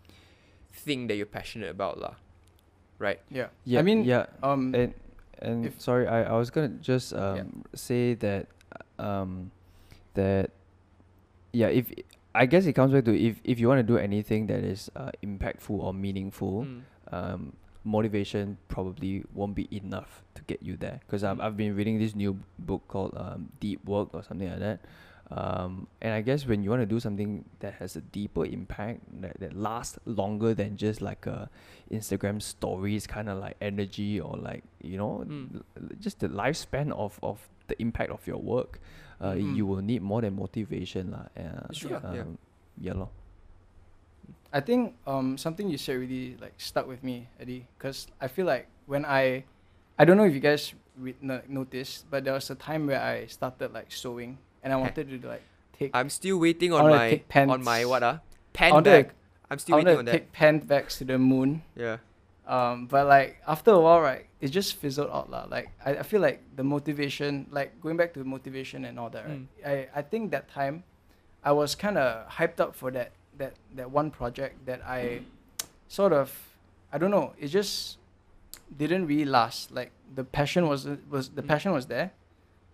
Speaker 2: thing that you're passionate about lah right
Speaker 1: Yeah.
Speaker 3: Yeah,
Speaker 1: I mean,
Speaker 3: yeah,
Speaker 1: um,
Speaker 3: and and
Speaker 1: if-
Speaker 3: sorry, I, I was gonna just um say that um that yeah, if I guess it comes back to if if you want to do anything that is uh, impactful or meaningful,
Speaker 2: Mm.
Speaker 3: um, motivation probably won't be enough to get you there. Because I've,
Speaker 2: Mm.
Speaker 3: I've been reading this new book called um, Deep Work or something like that. Um, and I guess when you want to do something that has a deeper impact, that, that lasts longer than just like a Instagram stories kind of like energy or like, you know,
Speaker 2: Mm.
Speaker 3: l- just the lifespan of, of the impact of your work, uh,
Speaker 1: Mm.
Speaker 3: you will need more than motivation. lah. Uh,
Speaker 2: It's true, yeah.
Speaker 3: um, yeah. lor.
Speaker 1: I think um something you said really like stuck with me, Eddie, because I feel like when I, I don't know if you guys re- no- noticed, but there was a time where I started like sewing, and I wanted to like take.
Speaker 2: I'm still waiting on my
Speaker 1: take
Speaker 2: on my what ah
Speaker 1: I
Speaker 2: pen
Speaker 1: wanted
Speaker 2: bag
Speaker 1: to-
Speaker 2: I'm still
Speaker 1: wanted
Speaker 2: waiting
Speaker 1: to
Speaker 2: on that
Speaker 1: take pen back to the moon.
Speaker 2: yeah
Speaker 1: Um, but like after a while, right, it just fizzled out lah. Like I, I feel like the motivation, like going back to motivation and all that, right? I, I think that time, I was kind of hyped up for that that that one project that I, sort of, I don't know, it just didn't really last. Like the passion was was the
Speaker 2: Mm.
Speaker 1: passion was there,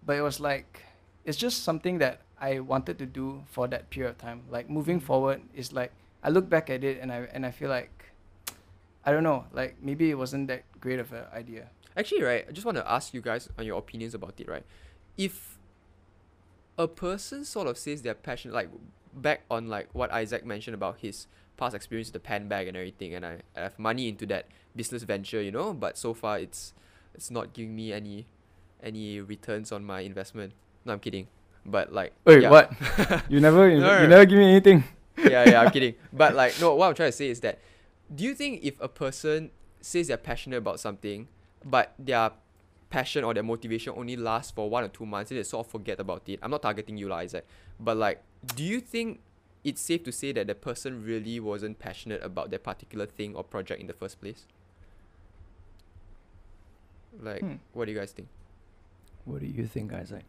Speaker 1: but it was like, it's just something that I wanted to do for that period of time. Like moving
Speaker 2: Mm.
Speaker 1: forward is like I look back at it and I and I feel like I don't know, like maybe it wasn't that great of an idea.
Speaker 2: Actually, right, I just want to ask you guys on your opinions about it, right? If a person sort of says they're passionate, like back on like what Isaac mentioned about his past experience with the pan bag and everything, and I, I have money into that business venture, you know, but so far it's it's not giving me any any returns on my investment. No, I'm kidding. But like,
Speaker 1: Wait,
Speaker 2: yeah.
Speaker 1: what? you never,
Speaker 2: No, no,
Speaker 1: you never give me anything.
Speaker 2: yeah, yeah, I'm kidding. But like, no, what I'm trying to say is that, do you think if a person says they're passionate about something, but their passion or their motivation only lasts for one or two months, and they sort of forget about it? I'm not targeting you, lah, Isaac. But like, do you think it's safe to say that the person really wasn't passionate about their particular thing or project in the first place. Like,
Speaker 1: Hmm.
Speaker 2: what do you guys think?
Speaker 3: What do you think, Isaac?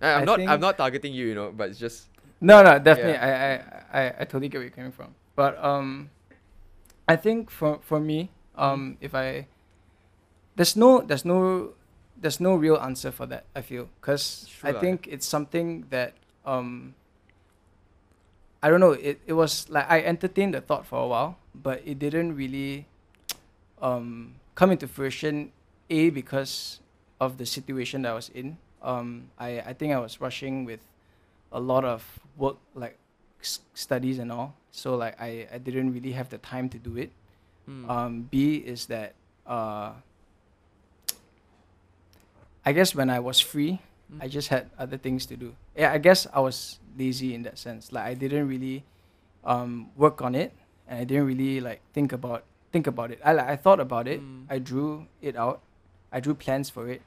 Speaker 2: I- I'm
Speaker 1: I
Speaker 2: not. I'm not targeting you, you know, but it's just.
Speaker 1: No, no, definitely. I, I, I, I totally get where you're coming from. But um, I think for for me, um, if I, there's no, there's no, there's no real answer for that. I feel, cause
Speaker 2: True
Speaker 1: I think it's something that um. I don't know. It it was like I entertained the thought for a while, but it didn't really, um, come into fruition. A because of the situation that I was in. Um, I I think I was rushing with a lot of work like s- studies and all so like I, I didn't really have the time to do it
Speaker 2: Mm.
Speaker 1: um, b is that uh, i guess when i was free i
Speaker 2: Mm.
Speaker 1: just had other things to do yeah i guess i was lazy in that sense like i didn't really um, work on it and i didn't really like think about think about it i, like, I thought about it
Speaker 2: Mm.
Speaker 1: i drew it out i drew plans for it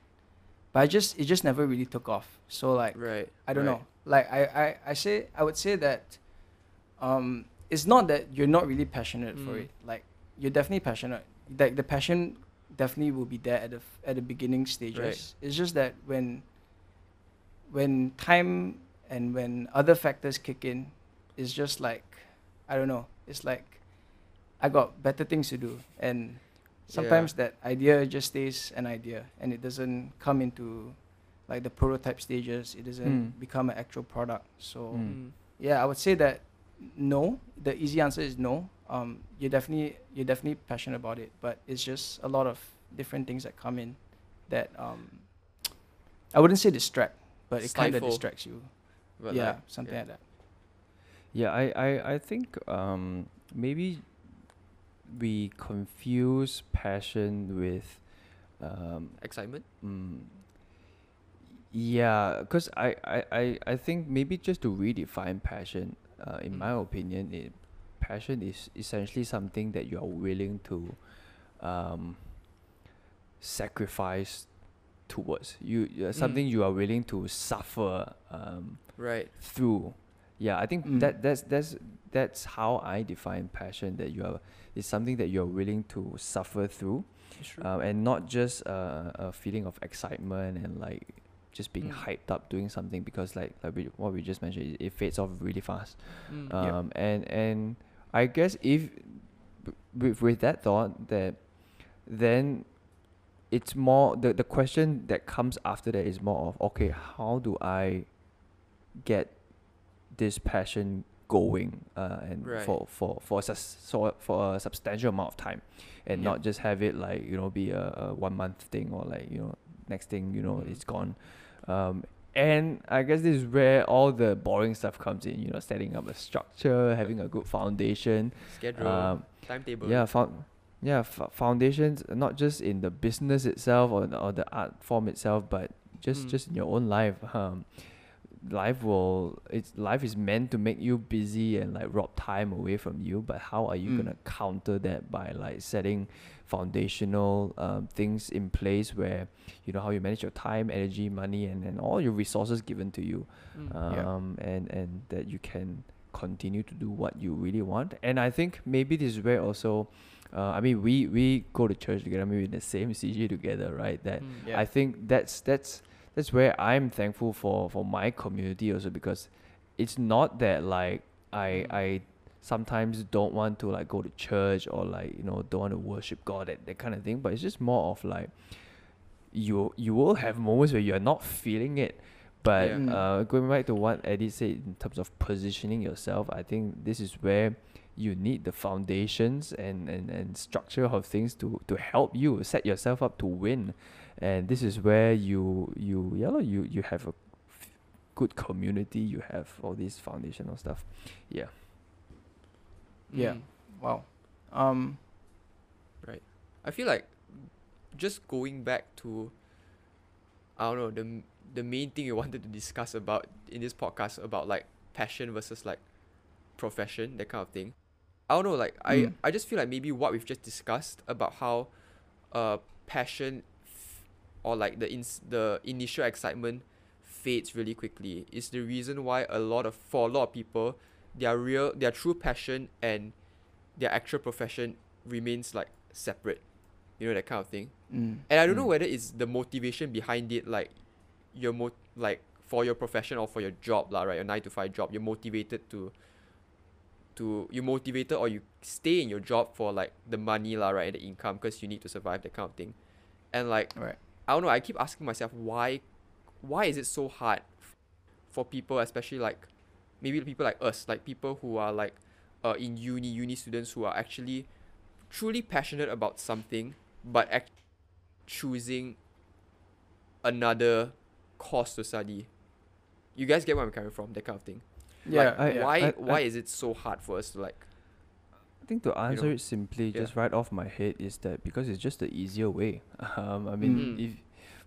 Speaker 1: but i just it just never really took off so like
Speaker 2: right.
Speaker 1: I don't
Speaker 2: right.
Speaker 1: know. Like I, I, I say I would say that um it's not that you're not really passionate for
Speaker 2: Mm.
Speaker 1: it. Like you're definitely passionate. Like the passion definitely will be there at the f- at the beginning stages. It's just that when when time and when other factors kick in, it's just like I don't know. It's like I got better things to do and sometimes that idea just stays an idea and it doesn't come into like the prototype stages it doesn't
Speaker 3: Mm.
Speaker 1: become an actual product so.
Speaker 3: Mm.
Speaker 1: yeah i would say that no the easy answer is no um you're definitely you're definitely passionate about it but it's just a lot of different things that come in that um i wouldn't say distract but it kind of distracts you
Speaker 2: But
Speaker 1: yeah
Speaker 2: like,
Speaker 1: something
Speaker 2: yeah.
Speaker 1: like that
Speaker 3: Yeah, I, I, I think um, maybe we confuse passion with um,
Speaker 2: excitement.
Speaker 3: mm, yeah, because I, I, I, I think maybe just to redefine passion, uh, in my
Speaker 2: Mm.
Speaker 3: opinion, it, passion is essentially something that you are willing to um, sacrifice towards. You uh, something you are willing to suffer um,
Speaker 2: Right.
Speaker 3: through. Yeah, I think
Speaker 1: Mm.
Speaker 3: that that's that's that's how I define passion. That you are is something that you're willing to suffer through,
Speaker 2: True.
Speaker 3: um, and not just uh, a feeling of excitement and like just being
Speaker 2: Mm.
Speaker 3: hyped up doing something because like like we, what we just mentioned, it, it fades off really fast.
Speaker 2: Mm.
Speaker 1: Yep.
Speaker 3: Um, and and I guess if with with that thought that then it's more the the question that comes after that is more of okay how do I get this passion going uh, and
Speaker 2: Right.
Speaker 3: for for for a sus- for a substantial amount of time and
Speaker 2: Yep.
Speaker 3: not just have it like you know be a, a one month thing or like you know next thing you know
Speaker 2: Mhm.
Speaker 3: it's gone um, and I guess this is where all the boring stuff comes in you know setting up a structure having a good foundation
Speaker 2: Schedule.
Speaker 3: um,
Speaker 2: timetable.
Speaker 3: yeah, found, yeah, f- foundations not just in the business itself or the, or the art form itself, but just
Speaker 2: Mm.
Speaker 3: just in your own life. Um, life will it's life is meant to make you busy and like rob time away from you. But how are you
Speaker 1: Mm.
Speaker 3: gonna counter that by like setting foundational um, things in place where you know how you manage your time, energy, money, and and all your resources given to you
Speaker 2: Mm.
Speaker 1: Yeah.
Speaker 3: um, and and that you can continue to do what you really want. And I think maybe this is where also, uh, I mean, we we go to church together, maybe in the same CG together, right? That
Speaker 2: Mm.
Speaker 1: Yeah.
Speaker 3: I think that's that's that's where I'm thankful for for my community also because it's not that like I
Speaker 2: Mm.
Speaker 3: I sometimes don't want to like go to church or like you know don't want to worship God that, that kind of thing but it's just more of like you you will have moments where you're not feeling it but
Speaker 2: Yeah.
Speaker 3: Uh, going back to what Eddie said in terms of positioning yourself I think this is where you need the foundations and, and, and structure of things to, to help you set yourself up to win and this is where you you yeah lor, you you have a good community you have all these foundational stuff yeah
Speaker 1: Yeah.
Speaker 2: Mm.
Speaker 1: wow um Right.
Speaker 2: I feel like just going back to I don't know the the main thing you wanted to discuss about in this podcast about like passion versus like profession that kind of thing. I don't know like I
Speaker 1: Mm.
Speaker 2: I just feel like maybe what we've just discussed about how uh passion f- or like the ins- the initial excitement fades really quickly is the reason why a lot of for a lot of people their real their true passion and their actual profession remains like separate. You know that kind of thing.
Speaker 1: Mm.
Speaker 2: And I don't know
Speaker 3: Mm.
Speaker 2: whether it's the motivation behind it, like your mo- like for your profession or for your job, lah, right? Your nine to five job, you're motivated to to you motivated or you stay in your job for like the money, lah, right, the income because you need to survive that kind of thing. And like
Speaker 1: Right.
Speaker 2: I don't know, I keep asking myself why why is it so hard for people, especially like maybe people like us, like people who are like uh, in uni, uni students who are actually truly passionate about something, but act- choosing another course to study. You guys get where I'm coming from, that kind of thing.
Speaker 1: Yeah.
Speaker 3: I-
Speaker 1: yeah.
Speaker 2: Why
Speaker 3: I-
Speaker 2: why
Speaker 3: I-
Speaker 2: is it so hard for us to like
Speaker 3: I think to answer
Speaker 2: know,
Speaker 3: it simply,
Speaker 2: yeah.
Speaker 3: just right off my head, is that because it's just the easier way. Um, I mean,
Speaker 2: Mm.
Speaker 3: if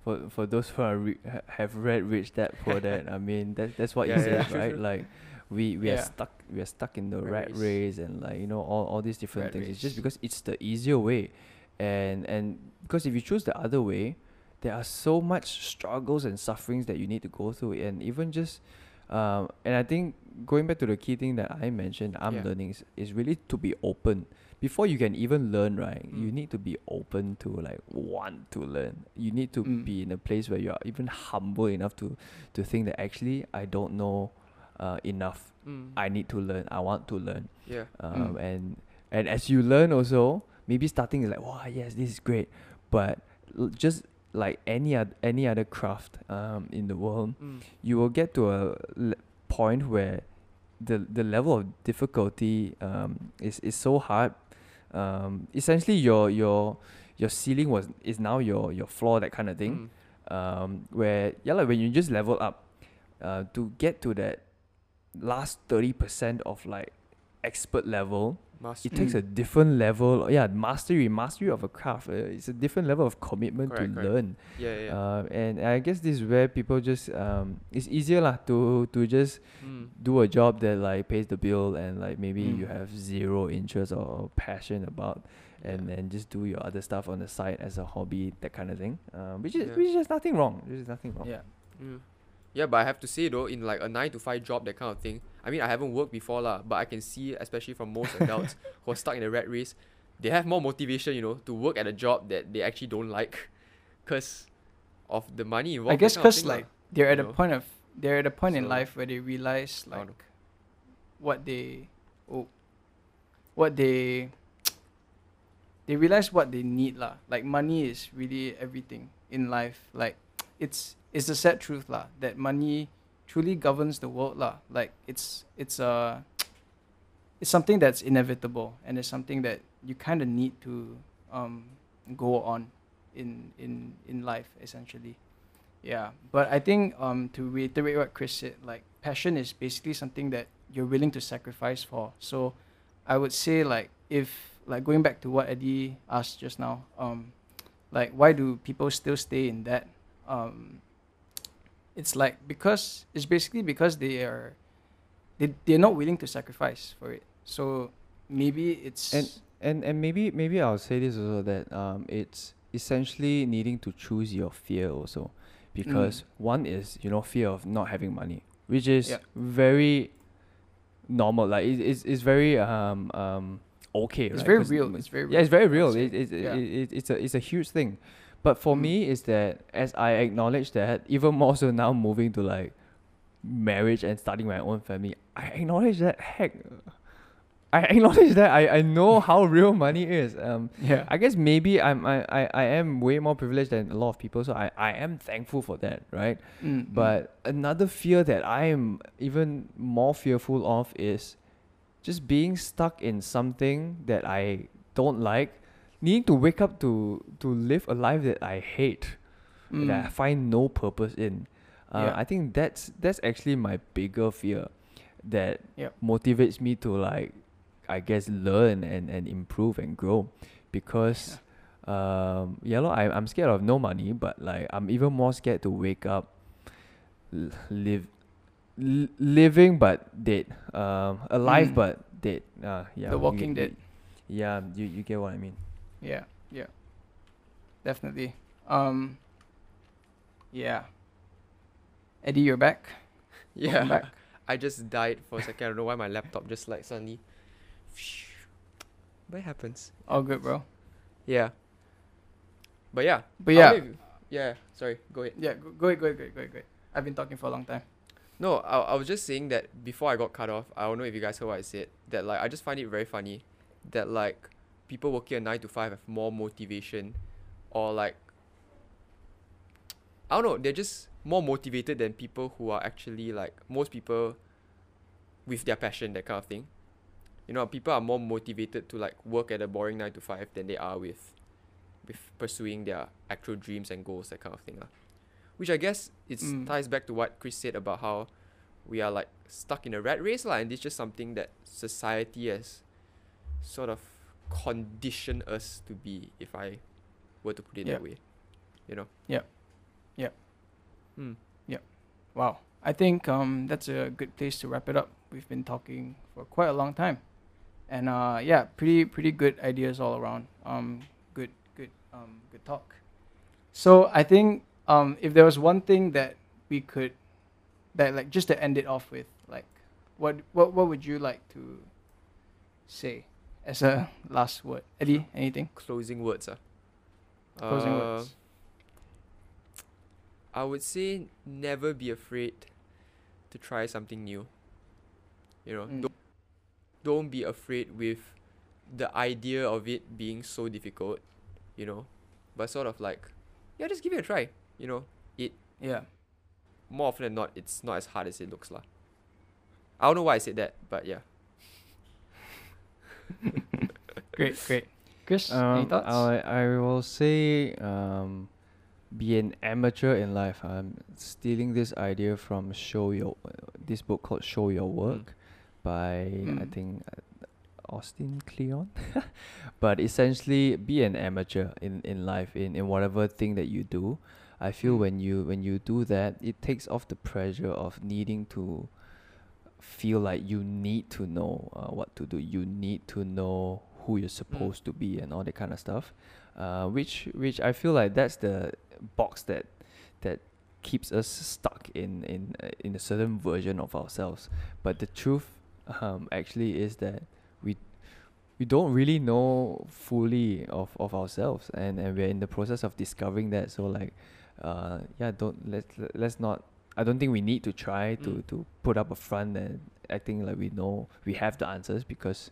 Speaker 3: for for those who are re- have read Rich Dad Poor Dad, I mean that that's what
Speaker 2: Yeah,
Speaker 3: he
Speaker 2: yeah,
Speaker 3: says, right? Like we we are stuck we are stuck in the
Speaker 2: Rat
Speaker 3: rat
Speaker 2: race.
Speaker 3: race and like you know all, all these different
Speaker 1: Rat
Speaker 3: things. It's just because it's the easier way, and and because if you choose the other way, there are so much struggles and sufferings that you need to go through, and even just. Um, and I think going back to the key thing that I mentioned, I'm
Speaker 2: Yeah.
Speaker 3: learning is, is really to be open before you can even learn right you
Speaker 2: Mm.
Speaker 3: need to be open to like want to learn you need to
Speaker 1: Mm.
Speaker 3: be in a place where you're even humble enough to to think that actually i don't know uh, enough
Speaker 2: mm,
Speaker 3: i need to learn i want to learn
Speaker 2: yeah.
Speaker 3: um,
Speaker 1: Mm.
Speaker 3: and and as you learn also maybe starting is like wow yes this is great but l- just like any other any other craft um, in the world
Speaker 2: Mm,
Speaker 3: you will get to a point where the the level of difficulty um, is is so hard. Um, essentially, your your your ceiling was is now your your floor that kind of thing.
Speaker 2: mm,
Speaker 3: Um, where yeah, like when you just level up, uh, to get to that last thirty percent of like expert level,
Speaker 2: master.
Speaker 3: it takes a different level. Yeah, mastery mastery of a craft. Uh, it's a different level of commitment
Speaker 2: Correct,
Speaker 3: to
Speaker 2: correct.
Speaker 3: learn.
Speaker 2: yeah, yeah. yeah.
Speaker 3: Uh, and I guess this is where people just um, it's easier lah to to just
Speaker 2: mm,
Speaker 3: do a job that like pays the bill and like maybe you
Speaker 1: Mm.
Speaker 3: have zero interest or passion about, and
Speaker 2: yeah.
Speaker 3: then just do your other stuff on the side as a hobby, that kind of thing. Um, which is
Speaker 2: Yeah.
Speaker 3: which is nothing wrong. There's nothing wrong.
Speaker 1: Yeah.
Speaker 2: Mm. Yeah, but I have to say though, in like a nine to five job, that kind of thing. I mean, I haven't worked before lah, but I can see, especially from most adults who are stuck in the rat race, they have more motivation, you know, to work at a job that they actually don't like, cause of the money involved.
Speaker 1: I guess because
Speaker 2: thing
Speaker 1: like they're at
Speaker 2: you
Speaker 1: a point of they're at a point in life where they realize like what they oh, what they they realize what they need lah. Like money is really everything in life. Like it's it's the sad truth lah that money truly governs the world lah. Like it's it's uh it's something that's inevitable and it's something that you kind of need to um go on in in in life essentially. Yeah, but I think um to reiterate what Chris said, like passion is basically something that you're willing to sacrifice for. So I would say like if like going back to what Eddie asked just now, um like why do people still stay in that? Um it's like because it's basically because they are they they're not willing to sacrifice for it. So maybe it's
Speaker 3: And and and maybe maybe I'll say this also that um it's essentially needing to choose your fear also, because one is you know fear of not having money, which is
Speaker 1: Yep.
Speaker 3: very normal. Like it, it's it's very um um okay.
Speaker 1: it's
Speaker 3: right?
Speaker 1: very real. It's very real.
Speaker 3: yeah, it's very real.
Speaker 1: say.
Speaker 3: It, it,
Speaker 1: Yeah.
Speaker 3: it, it, it's a it's a huge thing. But for
Speaker 1: Mm.
Speaker 3: me is that as I acknowledge that even more so now moving to like marriage and starting my own family, I acknowledge that heck I acknowledge that I, I know how real money is. Um
Speaker 1: yeah.
Speaker 3: I guess maybe I'm I, I, I am way more privileged than a lot of people, so I, I am thankful for that, right?
Speaker 1: Mm, mm.
Speaker 3: But another fear that I am even more fearful of is just being stuck in something that I don't like, needing to wake up to to live a life that I hate, that I
Speaker 1: Mm.
Speaker 3: find no purpose in. Uh,
Speaker 1: Yeah.
Speaker 3: I think that's that's actually my bigger fear that
Speaker 1: Yep.
Speaker 3: motivates me to like I guess learn and, and improve and grow because um yeah lor, I, I'm scared of no money but like I'm even more scared to wake up live l- living but dead um alive
Speaker 1: Mm.
Speaker 3: but dead uh yeah
Speaker 1: The Walking
Speaker 3: get-
Speaker 1: Dead.
Speaker 3: yeah you, you get what I mean
Speaker 1: Yeah, yeah. Definitely. Um yeah. Eddie, you're back.
Speaker 2: Yeah.
Speaker 1: back.
Speaker 2: I just died for a second. I don't know why my laptop just like suddenly. But it happens.
Speaker 1: All good, bro.
Speaker 2: Yeah. But yeah.
Speaker 1: But yeah,
Speaker 2: don't know if- yeah. Sorry. Go ahead.
Speaker 1: yeah. Go, go ahead, go ahead, go ahead, go ahead, go ahead. I've been talking for a long time.
Speaker 2: No, I, I was just saying that before I got cut off, I don't know if you guys heard what I said. That like I just find it very funny that like people working a nine to five have more motivation, or like I don't know, they're just more motivated than people who are actually like most people with their passion that kind of thing. You know, people are more motivated to like work at a boring nine to five than they are with with pursuing their actual dreams and goals, that kind of thing. lah. Which I guess it
Speaker 1: Mm.
Speaker 2: ties back to what Chris said about how we are like stuck in a rat race, lah, and it's just something that society has sort of conditioned us to be, if I were to put it that way. You know?
Speaker 1: Yeah. Yeah.
Speaker 2: Hmm. Yeah.
Speaker 1: Wow. I think um that's a good place to wrap it up. We've been talking for quite a long time. And uh yeah, pretty pretty good ideas all around. Um good good um good talk. So I think um if there was one thing that we could that like just to end it off with, like what what what would you like to say as a last word? Eddie, anything?
Speaker 2: Closing words, ah.
Speaker 1: Closing
Speaker 2: Uh,
Speaker 1: words.
Speaker 2: I would say never be afraid to try something new. You know,
Speaker 1: Mm.
Speaker 2: don't, don't be afraid with the idea of it being so difficult, you know, but sort of like, yeah, just give it a try. You know, it.
Speaker 1: Yeah.
Speaker 2: more often than not, it's not as hard as it looks, lah. I don't know why I said that, but yeah.
Speaker 1: Great, great. Chris, any
Speaker 3: Um,
Speaker 1: thoughts?
Speaker 3: I I will say um, be an amateur in life. I'm stealing this idea from Show Your this book called Show Your Work by I
Speaker 1: Mm.
Speaker 3: think uh, Austin Kleon. but essentially, be an amateur in in life in in whatever thing that you do. I feel
Speaker 1: Mm.
Speaker 3: when you when you do that, it takes off the pressure of needing to feel like you need to know uh, what to do. You need to know who you're supposed to be and all that kind of stuff. Uh, which which I feel like that's the box that that keeps us stuck in in uh, in a certain version of ourselves. But the truth um, actually is that we we don't really know fully of, of ourselves and, and we're in the process of discovering that so like uh yeah don't let's let's not I don't think we need to try to,
Speaker 2: Mm.
Speaker 3: to put up a front and acting like we know we have the answers because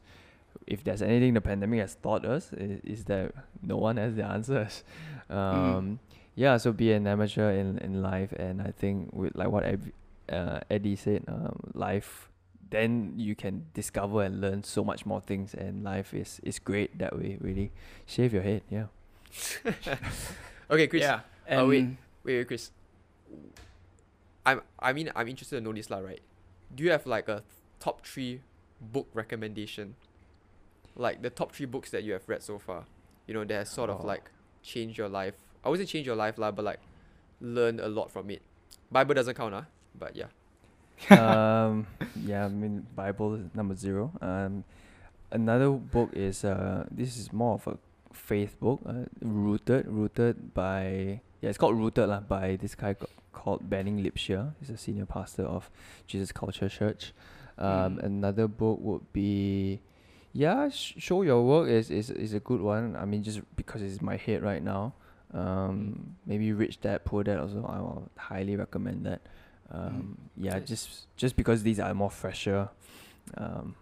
Speaker 3: if there's anything the pandemic has taught us is, is that no one has the answers. Um, Yeah, so be an amateur in, in life, and I think with like what Eb- uh, Eddie said, um, life, then you can discover and learn so much more things, and life is, is great that way. Really, shave your head. Yeah.
Speaker 2: Okay, Chris.
Speaker 1: yeah.
Speaker 2: wait. Wait, wait, Chris. I'm. I mean, I'm interested to know this, lah. Right? Do you have like a top three book recommendation? Like the top three books that you have read so far. You know, that has sort of
Speaker 3: Oh.
Speaker 2: like changed your life. I wouldn't say change your life, lah, but like learn a lot from it. Bible doesn't count, huh? But yeah.
Speaker 3: um, yeah, I mean Bible number zero. Um, another book is uh, this is more of a faith book. Uh, rooted, rooted by yeah, it's called Rooted lah by this guy ca- called Banning Liebscher. He's a senior pastor of Jesus Culture Church. Um,
Speaker 1: Mm.
Speaker 3: another book would be. Yeah, sh- show your work is, is is a good one. I mean, just because it's my head right now. Um, maybe Rich Dad Poor Dad also. I will highly recommend that. Um, yeah,
Speaker 2: Nice.
Speaker 3: just just because these are more fresher, um,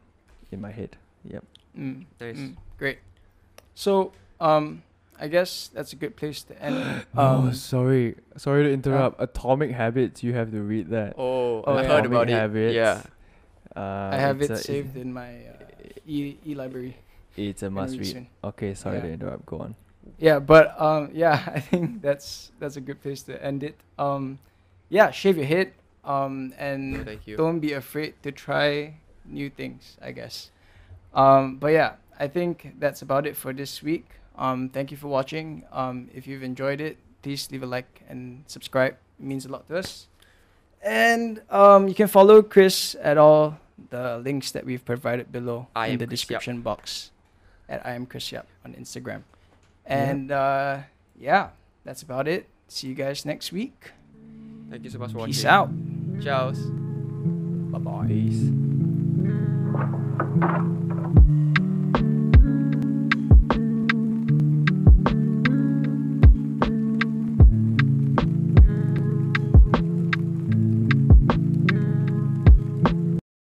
Speaker 3: in my head. Yep.
Speaker 1: Mm,
Speaker 2: Nice.
Speaker 1: mm, great. So, um, I guess that's a good place to end.
Speaker 3: oh,
Speaker 1: Um,
Speaker 3: sorry, sorry to interrupt. Atomic Habits. You have to read that.
Speaker 2: Oh,
Speaker 1: Oh,
Speaker 2: I
Speaker 1: yeah.
Speaker 2: heard
Speaker 3: Atomic
Speaker 2: about it.
Speaker 3: Habits.
Speaker 2: Yeah.
Speaker 3: Uh,
Speaker 1: I have it
Speaker 3: a-
Speaker 1: saved in my uh, e e library.
Speaker 3: It's a must
Speaker 1: read
Speaker 3: read.
Speaker 1: soon.
Speaker 3: Okay, sorry to interrupt. Go on.
Speaker 1: Yeah, but um, yeah, I think that's that's a good place to end it. Um, yeah, shave your head. Um, and
Speaker 2: Thank you.
Speaker 1: don't be afraid to try new things. I guess. Um, but yeah, I think that's about it for this week. Um, thank you for watching. Um, if you've enjoyed it, please leave a like and subscribe. It means a lot to us. And um, you can follow Chris at all the links that we've provided below
Speaker 2: I
Speaker 1: in the
Speaker 2: Chris Yap.
Speaker 1: description box. At I am Chris Yap on Instagram. And uh, yeah, that's about it. See you guys next week.
Speaker 2: Thank you so much for
Speaker 1: Peace
Speaker 2: watching.
Speaker 1: out.
Speaker 2: Ciao.
Speaker 1: Bye bye.
Speaker 3: Peace.